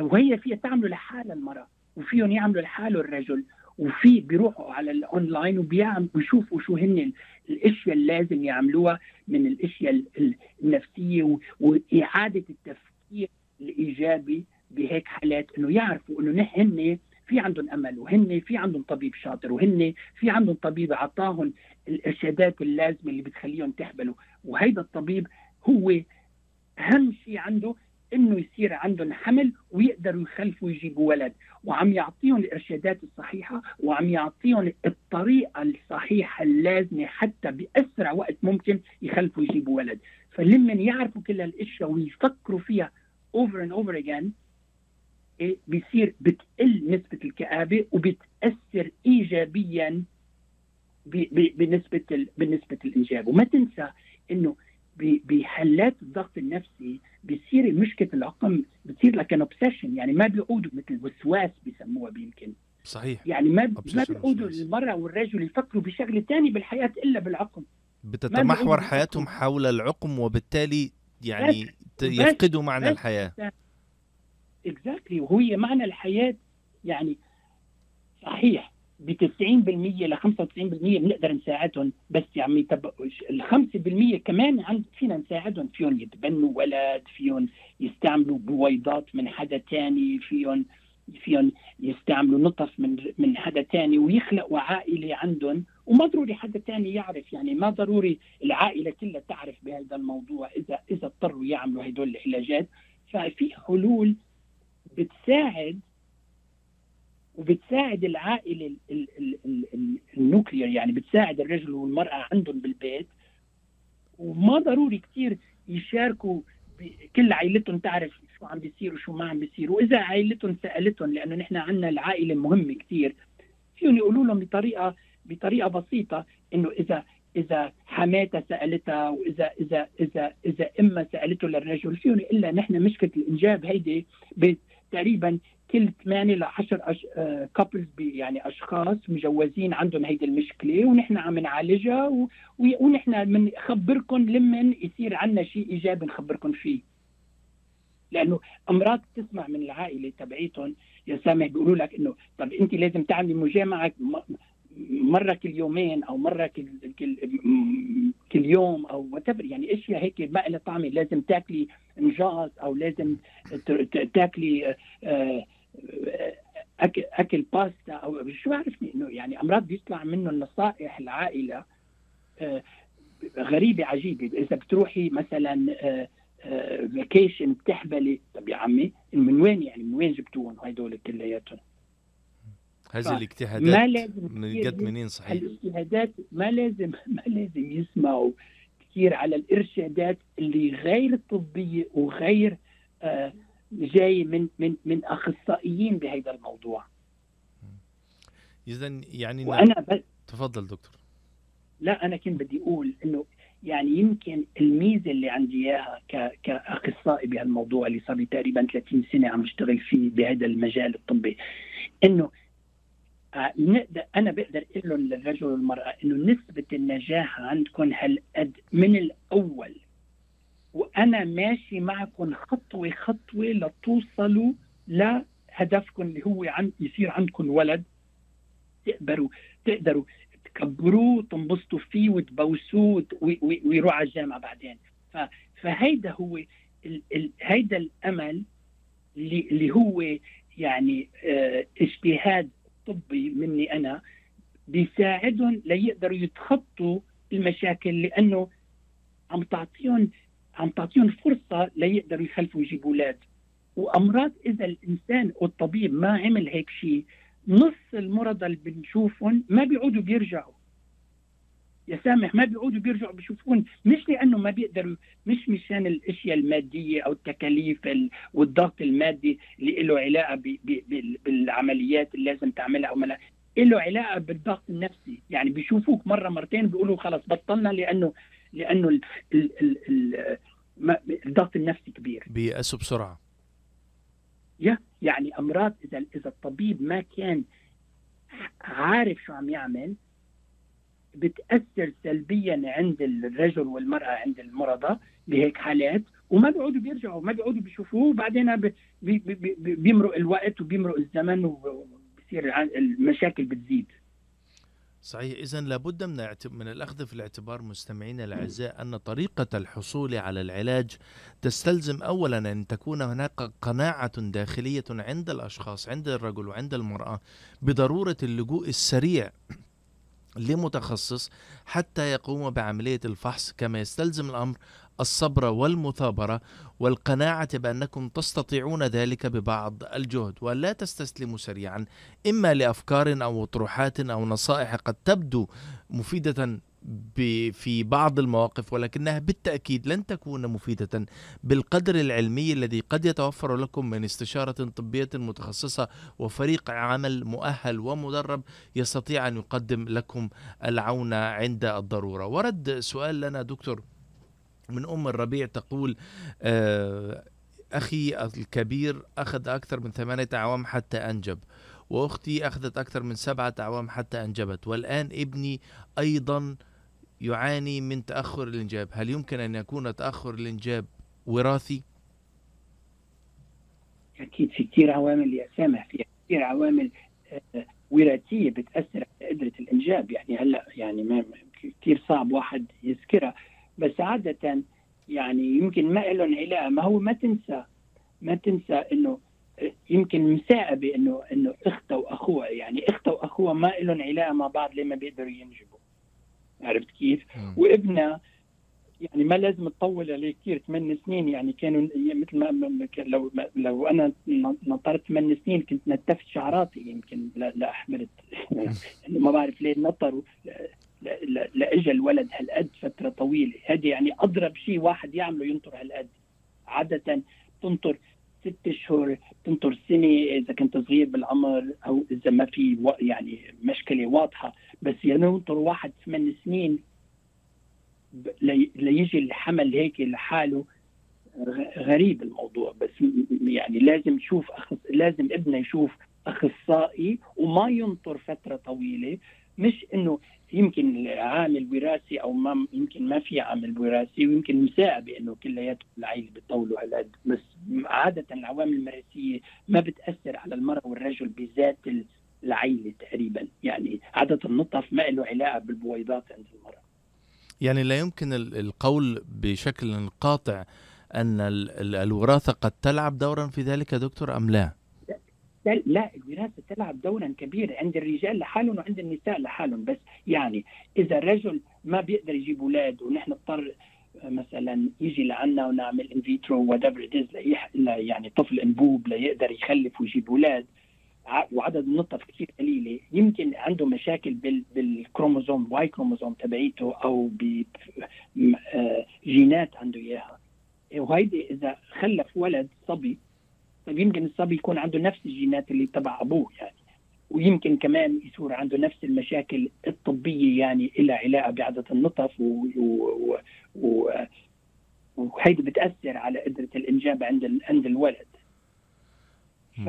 وهي فيها تعملوا لحالها المرأة وفيهم يعملوا لحاله الرجل. وفي بيروحوا على الأونلاين وبيعملوا بيشوفوا شو هن ال- الأشياء اللي لازم يعملوها من الأشياء ال- ال- النفسية وإعادة التفكير الإيجابي بهيك حالات إنه يعرفوا إنه نحن في عندهم أمل وهن في عندهم طبيب شاطر وهن في عندهم طبيب عطاهم الارشادات اللازمة اللي بتخليهم تحبلوا. وهيدا الطبيب هو أهم شيء عنده إنه يصير عندهم حمل ويقدروا يخلفوا يجيبوا ولد. وعم يعطيهم الإرشادات الصحيحة وعم يعطيهم الطريقة الصحيحة اللازمة حتى بأسرع وقت ممكن يخلفوا يجيبوا ولد. فلمن يعرفوا كل هالأشياء ويفكروا فيها and over again إيه بيصير بتقل نسبة الكآبة وبتأثر إيجابيا ب- ب- بنسبة ال- بنسبة الإنجاب. وما تنسى إنه ب- بحالات الضغط النفسي بيصير مشكلة العقم بتصير لك obsession يعني ما بيعودوا مثل وسواس بيسموها يمكن صحيح. يعني ما ما بيعودوا. المرأة والرجل يفكروا بشغلة تانية بالحياة إلا بالعقم. بتتمحور حياتهم. حول العقم وبالتالي يعني بس- يفقدوا معنى بس- الحياة. exactly وهي معنى الحياة يعني صحيح. ب 90% ل 95% بنقدر نساعدهم. بس يا عمي طب ال 5% كمان فينا نساعدهم؟ فيهم يتبنوا ولد فيهم يستعملوا بويضات من حدا تاني فيهم فيهم يستعملوا نطف من من حدا تاني ويخلقوا عائلة عندهم. وما ضروري حدا تاني يعرف يعني ما ضروري العائلة كلها تعرف بهذا الموضوع إذا إذا اضطروا يعملوا هدول العلاجات. ففي حلول بتساعد وبتساعد العائلة ال- ال- ال- ال- ال- النوكليير يعني بتساعد الرجل والمرأة عندهم بالبيت. وما ضروري كثير يشاركوا كل عائلتهم تعرف شو عم بيصير وشو ما عم بيصير. وإذا عائلتهم سألتهم لأنه نحن عندنا العائلة مهمة كثير فيهم يقولوا لهم بطريقه بطريقة بسيطة إنه اذا إذا حماتها سألتها واذا اذا اذا إذا أمها سألته للرجل فيهم الا نحن مشكلة الإنجاب هيدي تقريبا كل 8 ل 10 أش... couples يعني أشخاص مجوزين عندهم هيدي المشكلة ونحن عم نعالجها و... و... ونحن بنخبركم لمن يصير عندنا شيء إيجابي نخبركم فيه. لأنه أمرار تسمع من العائلة تبعيتهم يا سامح بيقولوا لك إنه طب أنت لازم تعملي مجامعة مرة كل يومين أو مرة كل كل, كل يوم أو what يعني أشياء هيك ما لها طعمه لازم تاكلي نجاص أو لازم تاكلي آه، آه، اكل أكل باستا أو شو بعرفني إنه يعني أمرار بيطلع منه النصائح العائلة آه، غريبة عجيبة. إذا بتروحي مثلا vacation بتحبلي طب يا عمي من وين يعني؟ من وين جبتوهم هدول كلياتهم؟ هذه ما الاجتهادات لازم من قد منين صحيح؟ الاجتهادات ما لازم ما لازم يسمعوا كثير على الإرشادات اللي غير طبية وغير آه جاي من من من أخصائيين بهذا الموضوع. اذا يعني وأنا بس تفضل دكتور. لا أنا كنت بدي أقول إنه يعني يمكن الميزة اللي عندي إياها ك- كأخصائي بهالموضوع اللي صار لي تقريبا 30 سنة عم بشتغل فيه بهذا المجال الطبي إنه نقدر أنا بقدر أقول لهم للرجل والمرأة إنه نسبة النجاح عندكم هالقد من الأول. وأنا ماشي معكم خطوة خطوة لتوصلوا لهدفكم اللي هو عن يصير عندكم ولد. تقدروا تقدروا تكبروه وتنبسطوا فيه وتبوسوه وت- وي- وي- ويروح على الجامعة بعدين. فهيدا هو ال ال هيدا الأمل اللي اللي هو يعني آه اجتهاد طبي مني أنا بيساعدهم ليقدروا يتخطوا المشاكل لأنه عم تعطيهم عم تعطيهم فرصة ليقدروا يخلفوا يجيبوا أولاد. وأمراض إذا الإنسان والطبيب ما عمل هيك شيء نص المرضى اللي بنشوفهم ما بيعودوا بيرجعوا. يا سامح ما بيعودوا بيرجعوا بيشوفون مش لأنه ما بيقدروا مش مشان الأشياء المادية أو التكاليف ال- والضغط المادي اللي له علاقة بالعمليات اللي لازم تعملها أو ما له علاقة بالضغط النفسي يعني بيشوفوك مرة مرتين بيقولوا خلص بطلنا لأنه لأنه ال ال ال ال ما- الضغط النفسي كبير. بيأسوا بسرعة. يا يعني أمراض إذا إذا الطبيب ما كان عارف شو عم يعمل بتأثر سلبيا عند الرجل والمرأة عند المرضى بهيك حالات وما بيعودوا بيرجعوا ما بيعودوا بيشوفوه. وبعدين بي بي بي بيمرق الوقت وبيمرق الزمن وبصير المشاكل بتزيد. صحيح. إذا لابد من من الأخذ في الاعتبار مستمعينا الأعزاء أن طريقة الحصول على العلاج تستلزم أولا أن تكون هناك قناعة داخلية عند الأشخاص عند الرجل وعند المرأة بضرورة اللجوء السريع لمتخصص حتى يقوم بعملية الفحص كما يستلزم الأمر الصبر والمثابرة والقناعة بأنكم تستطيعون ذلك ببعض الجهد. ولا تستسلموا سريعا إما لأفكار أو أطروحات أو نصائح قد تبدو مفيدة في بعض المواقف ولكنها بالتأكيد لن تكون مفيدة بالقدر العلمي الذي قد يتوفر لكم من استشارة طبية متخصصة وفريق عمل مؤهل ومدرب يستطيع أن يقدم لكم العون عند الضرورة. ورد سؤال لنا دكتور من أم الربيع تقول آه، أخي الكبير أخذ أكثر من ثمانية أعوام حتى أنجب وأختي أخذت أكثر من سبعة أعوام حتى أنجبت والآن ابني أيضا يعاني من تأخر الإنجاب. هل يمكن أن يكون تأخر الإنجاب وراثي؟ أكيد في كثير عوامل يا سامح في كثير عوامل آه، وراثية بتأثر على قدرة الإنجاب. يعني هلأ يعني ما كثير صعب واحد يذكرها. بس عادة يعني يمكن ما لهم علاقة. ما هو ما تنسى ما تنسى إنه آه، يمكن مساعبه إنه إنه اختها واخوها يعني اختها واخوها ما لهم علاقة مع بعض ليه ما بيقدروا ينجبوا. عرفت كيف؟ وابنها يعني ما لازم تطول عليه كثير ثمان سنين يعني كانوا مثل ما لو لو أنا نطرت ثمان سنين كنت نتفت شعراتي يمكن لا, لا أحملت. يعني ما بعرف ليه نطروا. لا- لا- لا- لاجى الولد هالقد فترة طويلة. هذه يعني أضرب شيء واحد يعمله ينطر هالقد. عادة تنطر ست أشهر تنطر سنة إذا كنت صغير بالعمر أو إذا ما في يعني مشكلة واضحة. بس ينطر واحد ثمان سنين ليجي الحمل هيك لحاله. غريب الموضوع بس يعني لازم تشوف أخص... لازم ابنه يشوف أخصائي وما ينطر فترة طويلة. مش إنه يمكن عامل وراثي أو ما يمكن ما في عامل وراثي ويمكن مساعده إنه كلياتهم العيلة بيطولوا هالقد بس عادة العوامل الوراثيه ما بتأثر على المرأة والرجل بذات ال- العيله تقريبا. يعني عادة النطف ما له علاقة بالبويضات عند المرأة. يعني لا يمكن ال- القول بشكل قاطع أن ال- ال- الوراثة قد تلعب دورا في ذلك دكتور أم لا؟ لا- لا الوراثة تلعب دورا كبيرا عند الرجال لحالهم وعند النساء لحالهم. بس يعني إذا الرجل ما بيقدر يجيب أولاد ونحن اضطر مثلا يجي لعنا ونعمل in vitro whatever يعني طفل إنبوب ليقدر يخلف ويجيب أولاد وعدد النطف كثير قليلة. يمكن عنده مشاكل بال بال chromosome Y chromosome تبعيته أو بجينات عنده إياها. وهيدي إذا خلف ولد صبي طيب يمكن الصبي يكون عنده نفس الجينات اللي تبع أبوه يعني. ويمكن كمان يصير عنده نفس المشاكل الطبية يعني لها علاقة بعدد النطف و, و... و... و... وهيدي بتأثر على قدرة الإنجاب عند ال... عند الولد. ف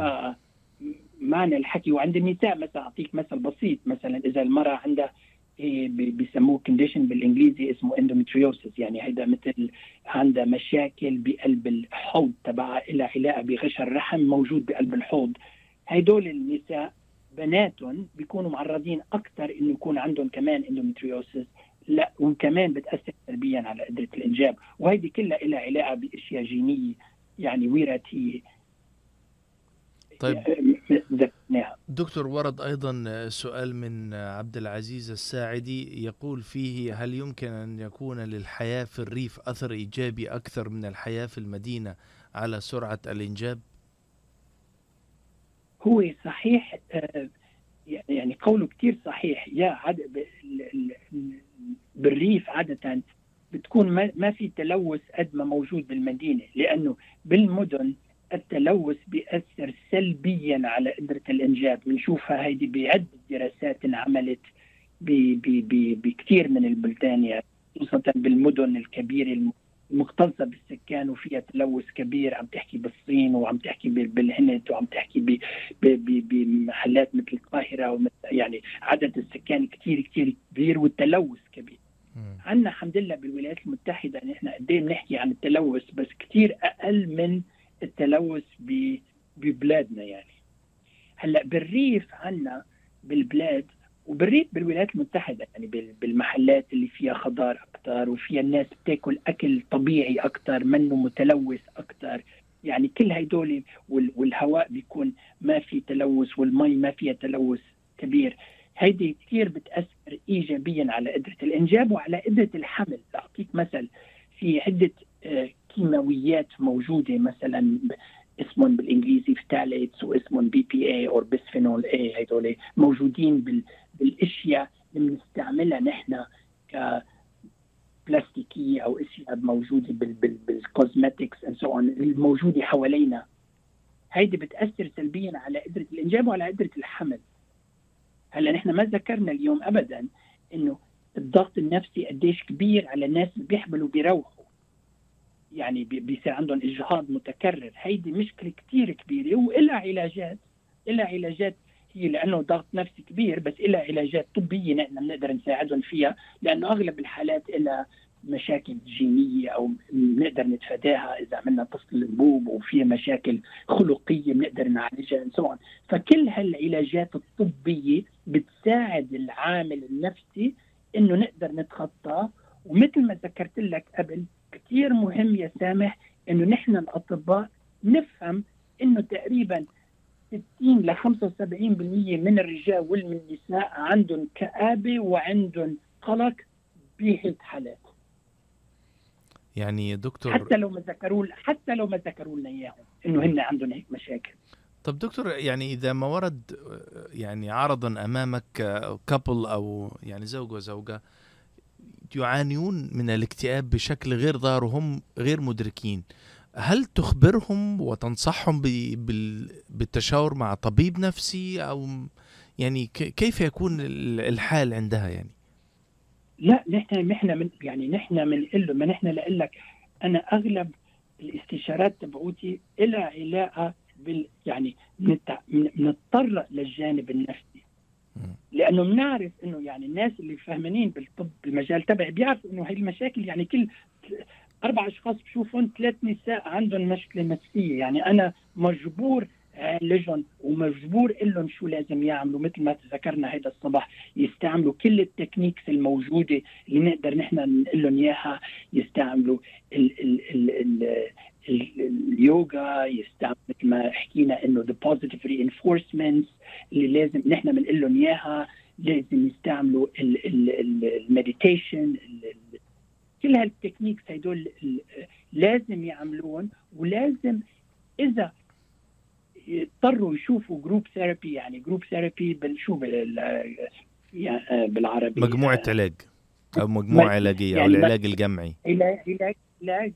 معنى الحكي وعند النساء مثلا أعطيك مثل بسيط مثلا إذا المرأة عندها بي- بيسموه condition بالإنجليزي اسمه endometriosis يعني هيدا مثل عندها مشاكل بقلب الحوض تبعها لها علاقة بغشاء الرحم موجود بقلب الحوض. هدول النساء بناتهم بيكونوا معرضين أكثر إنه يكون عندهم كمان endometriosis لا وكمان بتأثر سلبيا على قدرة الإنجاب. وهيدي كلها لها علاقة بأشياء جينية يعني وراثية. طيب. دكتور ورد أيضا سؤال من عبد العزيز الساعدي يقول فيه هل يمكن أن يكون للحياة في الريف أثر إيجابي أكثر من الحياة في المدينة على سرعة الإنجاب؟ هو صحيح آه، يعني قوله كتير صحيح يا عد بالريف عادة بتكون ما ما في تلوث قد ما موجود بالمدينة لأنه بالمدن التلوث بيأثر سلبيا على قدرة الإنجاب. بنشوفها هيدي بعدة دراسات انعملت بكثير من البلدان يعني خصوصا بالمدن الكبيرة الم- المكتظة بالسكان وفيها تلوث كبير. عم تحكي بالصين وعم تحكي بال- بالهند وعم تحكي بمحلات مثل القاهرة يعني عدد السكان كثير كثير كبير والتلوث كبير. عندنا الحمد لله بالولايات المتحدة نحن قد إيه بنحكي عن التلوث بس كثير أقل من التلوث ببلادنا يعني. هلأ بالريف عندنا بالبلاد وبالريف بالولايات المتحدة يعني بال- بالمحلات اللي فيها خضار أكثر وفيها الناس بتاكل أكل طبيعي أكثر منه متلوث أكثر يعني كل هيدول وال- والهواء بيكون ما في تلوث والمي ما فيها تلوث كبير. هيدي كثير بتأثر ايجابيا على قدرة الإنجاب وعلى قدرة الحمل. لأعطيك مثل في عدة آه، كيماويات موجودة مثلا اسمهم بالإنجليزي phthalates واسمهم BPA أو bisphenol A هدول موجودين بال بالأشياء اللي بنستعملها نحن ك بلاستيكيه أو أشياء موجودة بال بال بال cosmetics and so on الموجودة حوالينا. هيدي بتأثر سلبيا على قدرة الإنجاب وعلى قدرة الحمل. هلأ نحن ما ذكرنا اليوم ابدا إنه الضغط النفسي قديش كبير على الناس اللي بيحملوا بيروحوا. يعني بي- بيصير عندهم إجهاض متكرر. هيدي مشكلة كثير كبيرة وإلها علاجات. لها علاجات هي لأنه ضغط نفسي كبير بس لها علاجات طبية نحن بنقدر نساعدهم فيها لأنه أغلب الحالات لها مشاكل جينية أو بنقدر نتفاداها إذا عملنا فصل الانبوب وفيها مشاكل خلقية بنقدر نعالجها سواء فكل هالعلاجات الطبية بتساعد العامل النفسي إنه نقدر نتخطاه ومثل ما ذكرت لك قبل كثير مهم يا سامح إنه نحن الأطباء نفهم إنه تقريبا 60 ل 75% من الرجال ومن النساء عندهم كآبة وعندهم قلق بهيك حالات. يعني دكتور حتى لو ما ذكروا حتى لو ما ذكروا لنا إياهم إنه هن عندهم هيك مشاكل. طب دكتور يعني إذا ما ورد يعني عرضا أمامك كابل أو يعني زوج وزوجة يعانون من الاكتئاب بشكل غير ظاهر وهم غير مدركين. هل تخبرهم وتنصحهم بالتشاور مع طبيب نفسي؟ أو يعني كيف يكون ال- الحال عندها يعني؟ لا نحن نحن من يعني نحن بنقول له ما نحن لك أنا أغلب الاستشارات تبعوتي لها علاقة بال يعني بنت- بن- بنضطر للجانب النفسي. لأنه بنعرف إنه يعني الناس اللي فهمانين بالطب بالمجال تبعي بيعرفوا إنه هي المشاكل يعني كل أربع أشخاص بشوفهم ثلاث نساء عندهم مشكلة نفسية. يعني أنا مجبور أعالجهم ومجبور لهم شو لازم يعملوا مثل ما ذكرنا هذا الصباح يستعملوا كل ال techniques الموجودة اللي نقدر نحن نقول لهم إياها يستعملوا ال ال ال ال اليوغا يستعمل مثل ما حكينا إنه the positive reinforcements اللي لازم نحن بنقول لهم إياها لازم يستعملوا ال meditation كل هال techniques هدول لازم يعملون ولازم إذا اضطروا يشوفوا group therapy يعني group therapy بالشو بال يعني بالعربي. مجموعة علاج أو مجموعة علاجية أو يعني ما- العلاج الجمعي. علاج علاج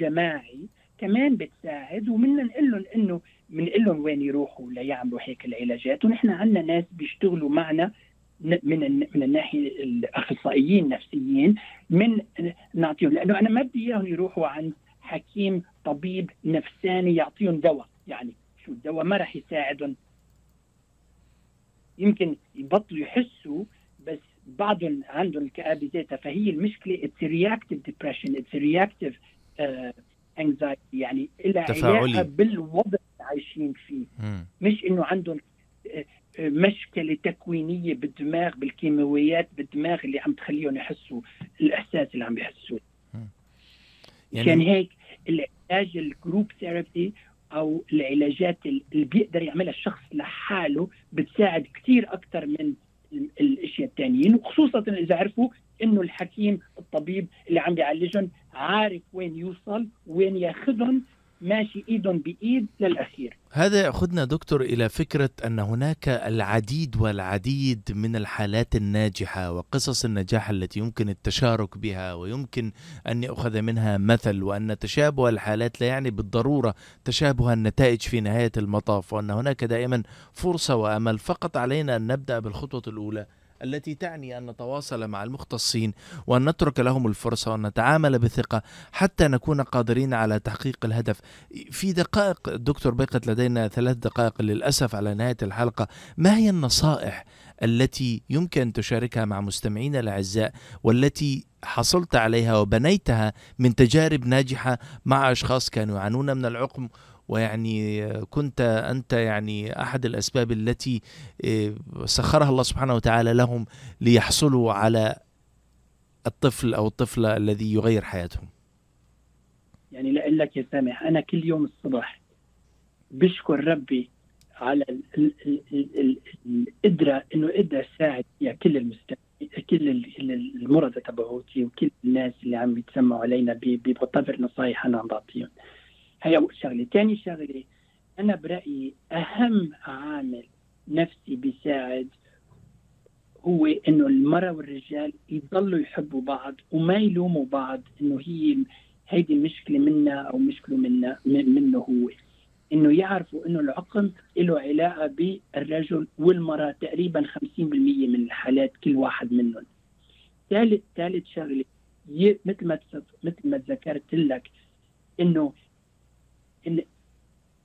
جماعي. كمان بتساعد ومنا نقول لهم انه بنقول لهم وين يروحوا ليعملوا هيك العلاجات. ونحن عندنا ناس بيشتغلوا معنا من من الناحية الأخصائيين النفسيين من نعطيهم لأنه أنا ما بدي إياهم يروحوا عند حكيم طبيب نفساني يعطيهم دواء. يعني شو الدواء؟ ما راح يساعدهم. يمكن يبطلوا يحسوا بس بعضهم عندهم الكآبة ذاتها. فهي المشكلة. Depression. It's a reactive uh, anxiety يعني لها تفاعلي. علاقة بالوضع اللي عايشين فيه مم. مش إنه عندهم آه، آه، مشكلة تكوينية بالدماغ بالكيماويات بالدماغ اللي عم تخليهم يحسوا الإحساس اللي عم يحسوه يعني عشان هيك العلاج ال group therapy أو العلاجات اللي بيقدر يعملها الشخص لحاله بتساعد كثير أكثر من الاشياء الثانيين وخصوصا إذا عرفوا إنه الحكيم الطبيب اللي عم بيعالجهم عارف وين يوصل وين ياخذهم ماشي ايدهم بإيد للاخير هذا يأخذنا دكتور إلى فكرة أن هناك العديد والعديد من الحالات الناجحة وقصص النجاح التي يمكن التشارك بها ويمكن أن يأخذ منها مثل وأن تشابه الحالات لا يعني بالضرورة تشابه النتائج في نهاية المطاف وأن هناك دائما فرصة وأمل. فقط علينا أن نبدأ بالخطوة الأولى. التي تعني أن نتواصل مع المختصين وأن نترك لهم الفرصة وأن نتعامل بثقة حتى نكون قادرين على تحقيق الهدف. في دقائق دكتور بقت لدينا ثلاث دقائق للأسف على نهاية الحلقة. ما هي النصائح التي يمكن تشاركها مع مستمعينا الأعزاء والتي حصلت عليها وبنيتها من تجارب ناجحة مع أشخاص كانوا يعانون من العقم ويعني كنت أنت يعني أحد الأسباب التي آه، سخرها الله سبحانه وتعالى لهم ليحصلوا على الطفل أو الطفلة الذي يغير حياتهم. يعني لأقول لك يا سامح أنا كل يوم الصبح بشكر ربي على ال- ال- ال- ال- ال- القدرة إنه قدر أساعد فيها كل المستمعين كل ال- ال- المرضى تبعوتي وكل الناس اللي عم بيتسمعوا علينا بمعتبر نصايح أنا عم بعطيهم هي شغلة. ثاني شغلة أنا برأيي أهم عامل نفسي بيساعد هو إنه المرأة والرجال يضلوا يحبوا بعض وما يلوموا بعض إنه هي هيدي المشكلة منا أو مشكلة منا منه هو. إنه يعرفوا إنه العقم له علاقة بالرجل والمرأة تقريبا 50% من الحالات كل واحد منهم. ثالث ثالث شغلة مثل ما مثل ما تذكرت لك إنه إن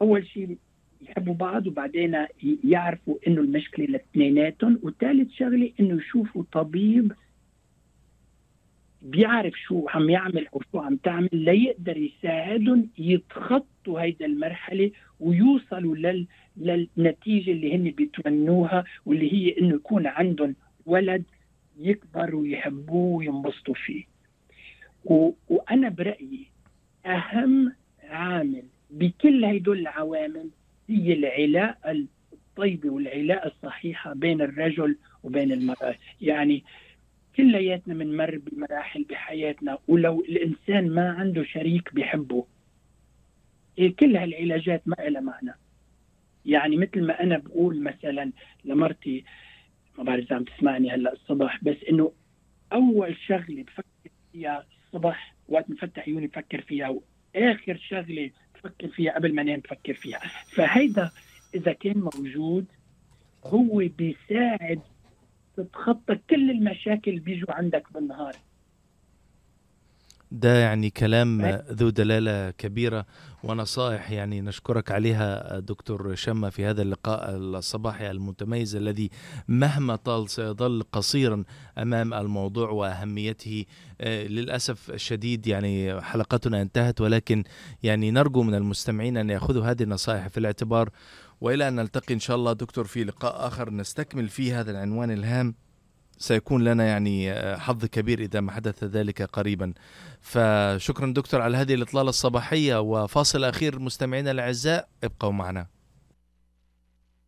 أول شيء يحبوا بعض وبعدين يعرفوا إنه المشكلة لاثنيناتهم وثالث شغلة إنه يشوفوا طبيب بيعرف شو عم يعمل أو شو عم تعمل ليقدر يساعدهم يتخطوا هيدا المرحلة ويوصلوا لل... للنتيجة اللي هن بيتمنوها واللي هي إنه يكون عندهم ولد يكبر ويحبوه وينبسطوا فيه. و... وأنا برأيي أهم عامل بكل هدول العوامل هي العلاقه الطيبة والعلاقه الصحيحة بين الرجل وبين المرأة، يعني كلياتنا بنمر بمراحل بحياتنا ولو الإنسان ما عنده شريك بيحبه إيه كل هالعلاجات ما لها معنى. يعني مثل ما أنا بقول مثلا لمرتي ما بعرف إذا عم تسمعني هلأ الصبح بس إنه أول شغلة بفكر فيها الصبح وقت نفتح عيوني بفكر فيها وآخر شغلة بفكر فيها قبل ما انام بفكر فيها. فهيدا إذا كان موجود هو بيساعد تتخطى كل المشاكل اللي بيجوا عندك بالنهار. ده يعني كلام. ذو دلالة كبيرة ونصائح يعني نشكرك عليها دكتور شمة في هذا اللقاء الصباحي المتميز الذي مهما طال سيظل قصيرا أمام الموضوع وأهميته. آه، للأسف الشديد يعني حلقتنا انتهت ولكن يعني نرجو من المستمعين أن يأخذوا هذه النصائح في الاعتبار. وإلى أن نلتقي إن شاء الله دكتور في لقاء آخر نستكمل فيه هذا العنوان الهام. سيكون لنا يعني آه، حظ كبير إذا ما حدث ذلك قريبا. فشكرا دكتور على هذه الإطلالة الصباحية وفاصل أخير مستمعينا الأعزاء ابقوا معنا.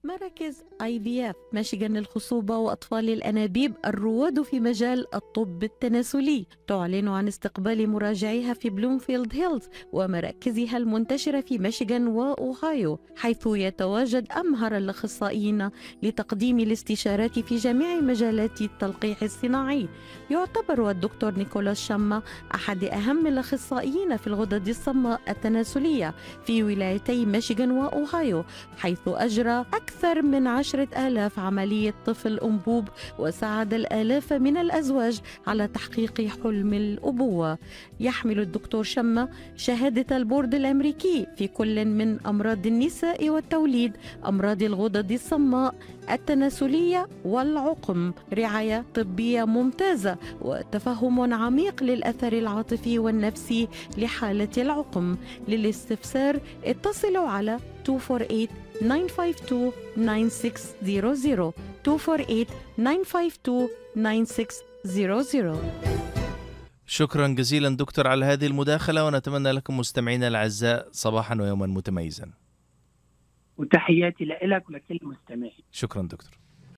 مراكز IVF ميشيغان للخصوبة وأطفال الأنابيب الرواد في مجال الطب التناسلي. تعلن عن استقبال مراجعيها في بلومفيلد هيلز ومراكزها المنتشرة في ميشيغان وأوهايو حيث يتواجد أمهر الأخصائيين لتقديم الاستشارات في جميع مجالات التلقيح الصناعي. يعتبر الدكتور نيكولاس شاما أحد أهم الأخصائيين في الغدد الصماء التناسلية في ولايتي ميشيغان وأوهايو حيث أجرى أكثر من عشرة آلاف عملية طفل أنبوب وساعد الآلاف من الأزواج على تحقيق حلم الأبوة. يحمل الدكتور شمة شهادة البورد الأمريكي في كل من أمراض النساء والتوليد أمراض الغدد الصماء التناسلية والعقم. رعاية طبية ممتازة وتفهم عميق للأثر العاطفي والنفسي لحالة العقم. للاستفسار اتصلوا على 248 952 9600 248 952 9600 شكرا جزيلا دكتور على هذه المداخلة ونتمنى لكم مستمعينا الأعزاء صباحا ويوما متميزا. وتحياتي لك ولكل المستمعين. شكرا دكتور.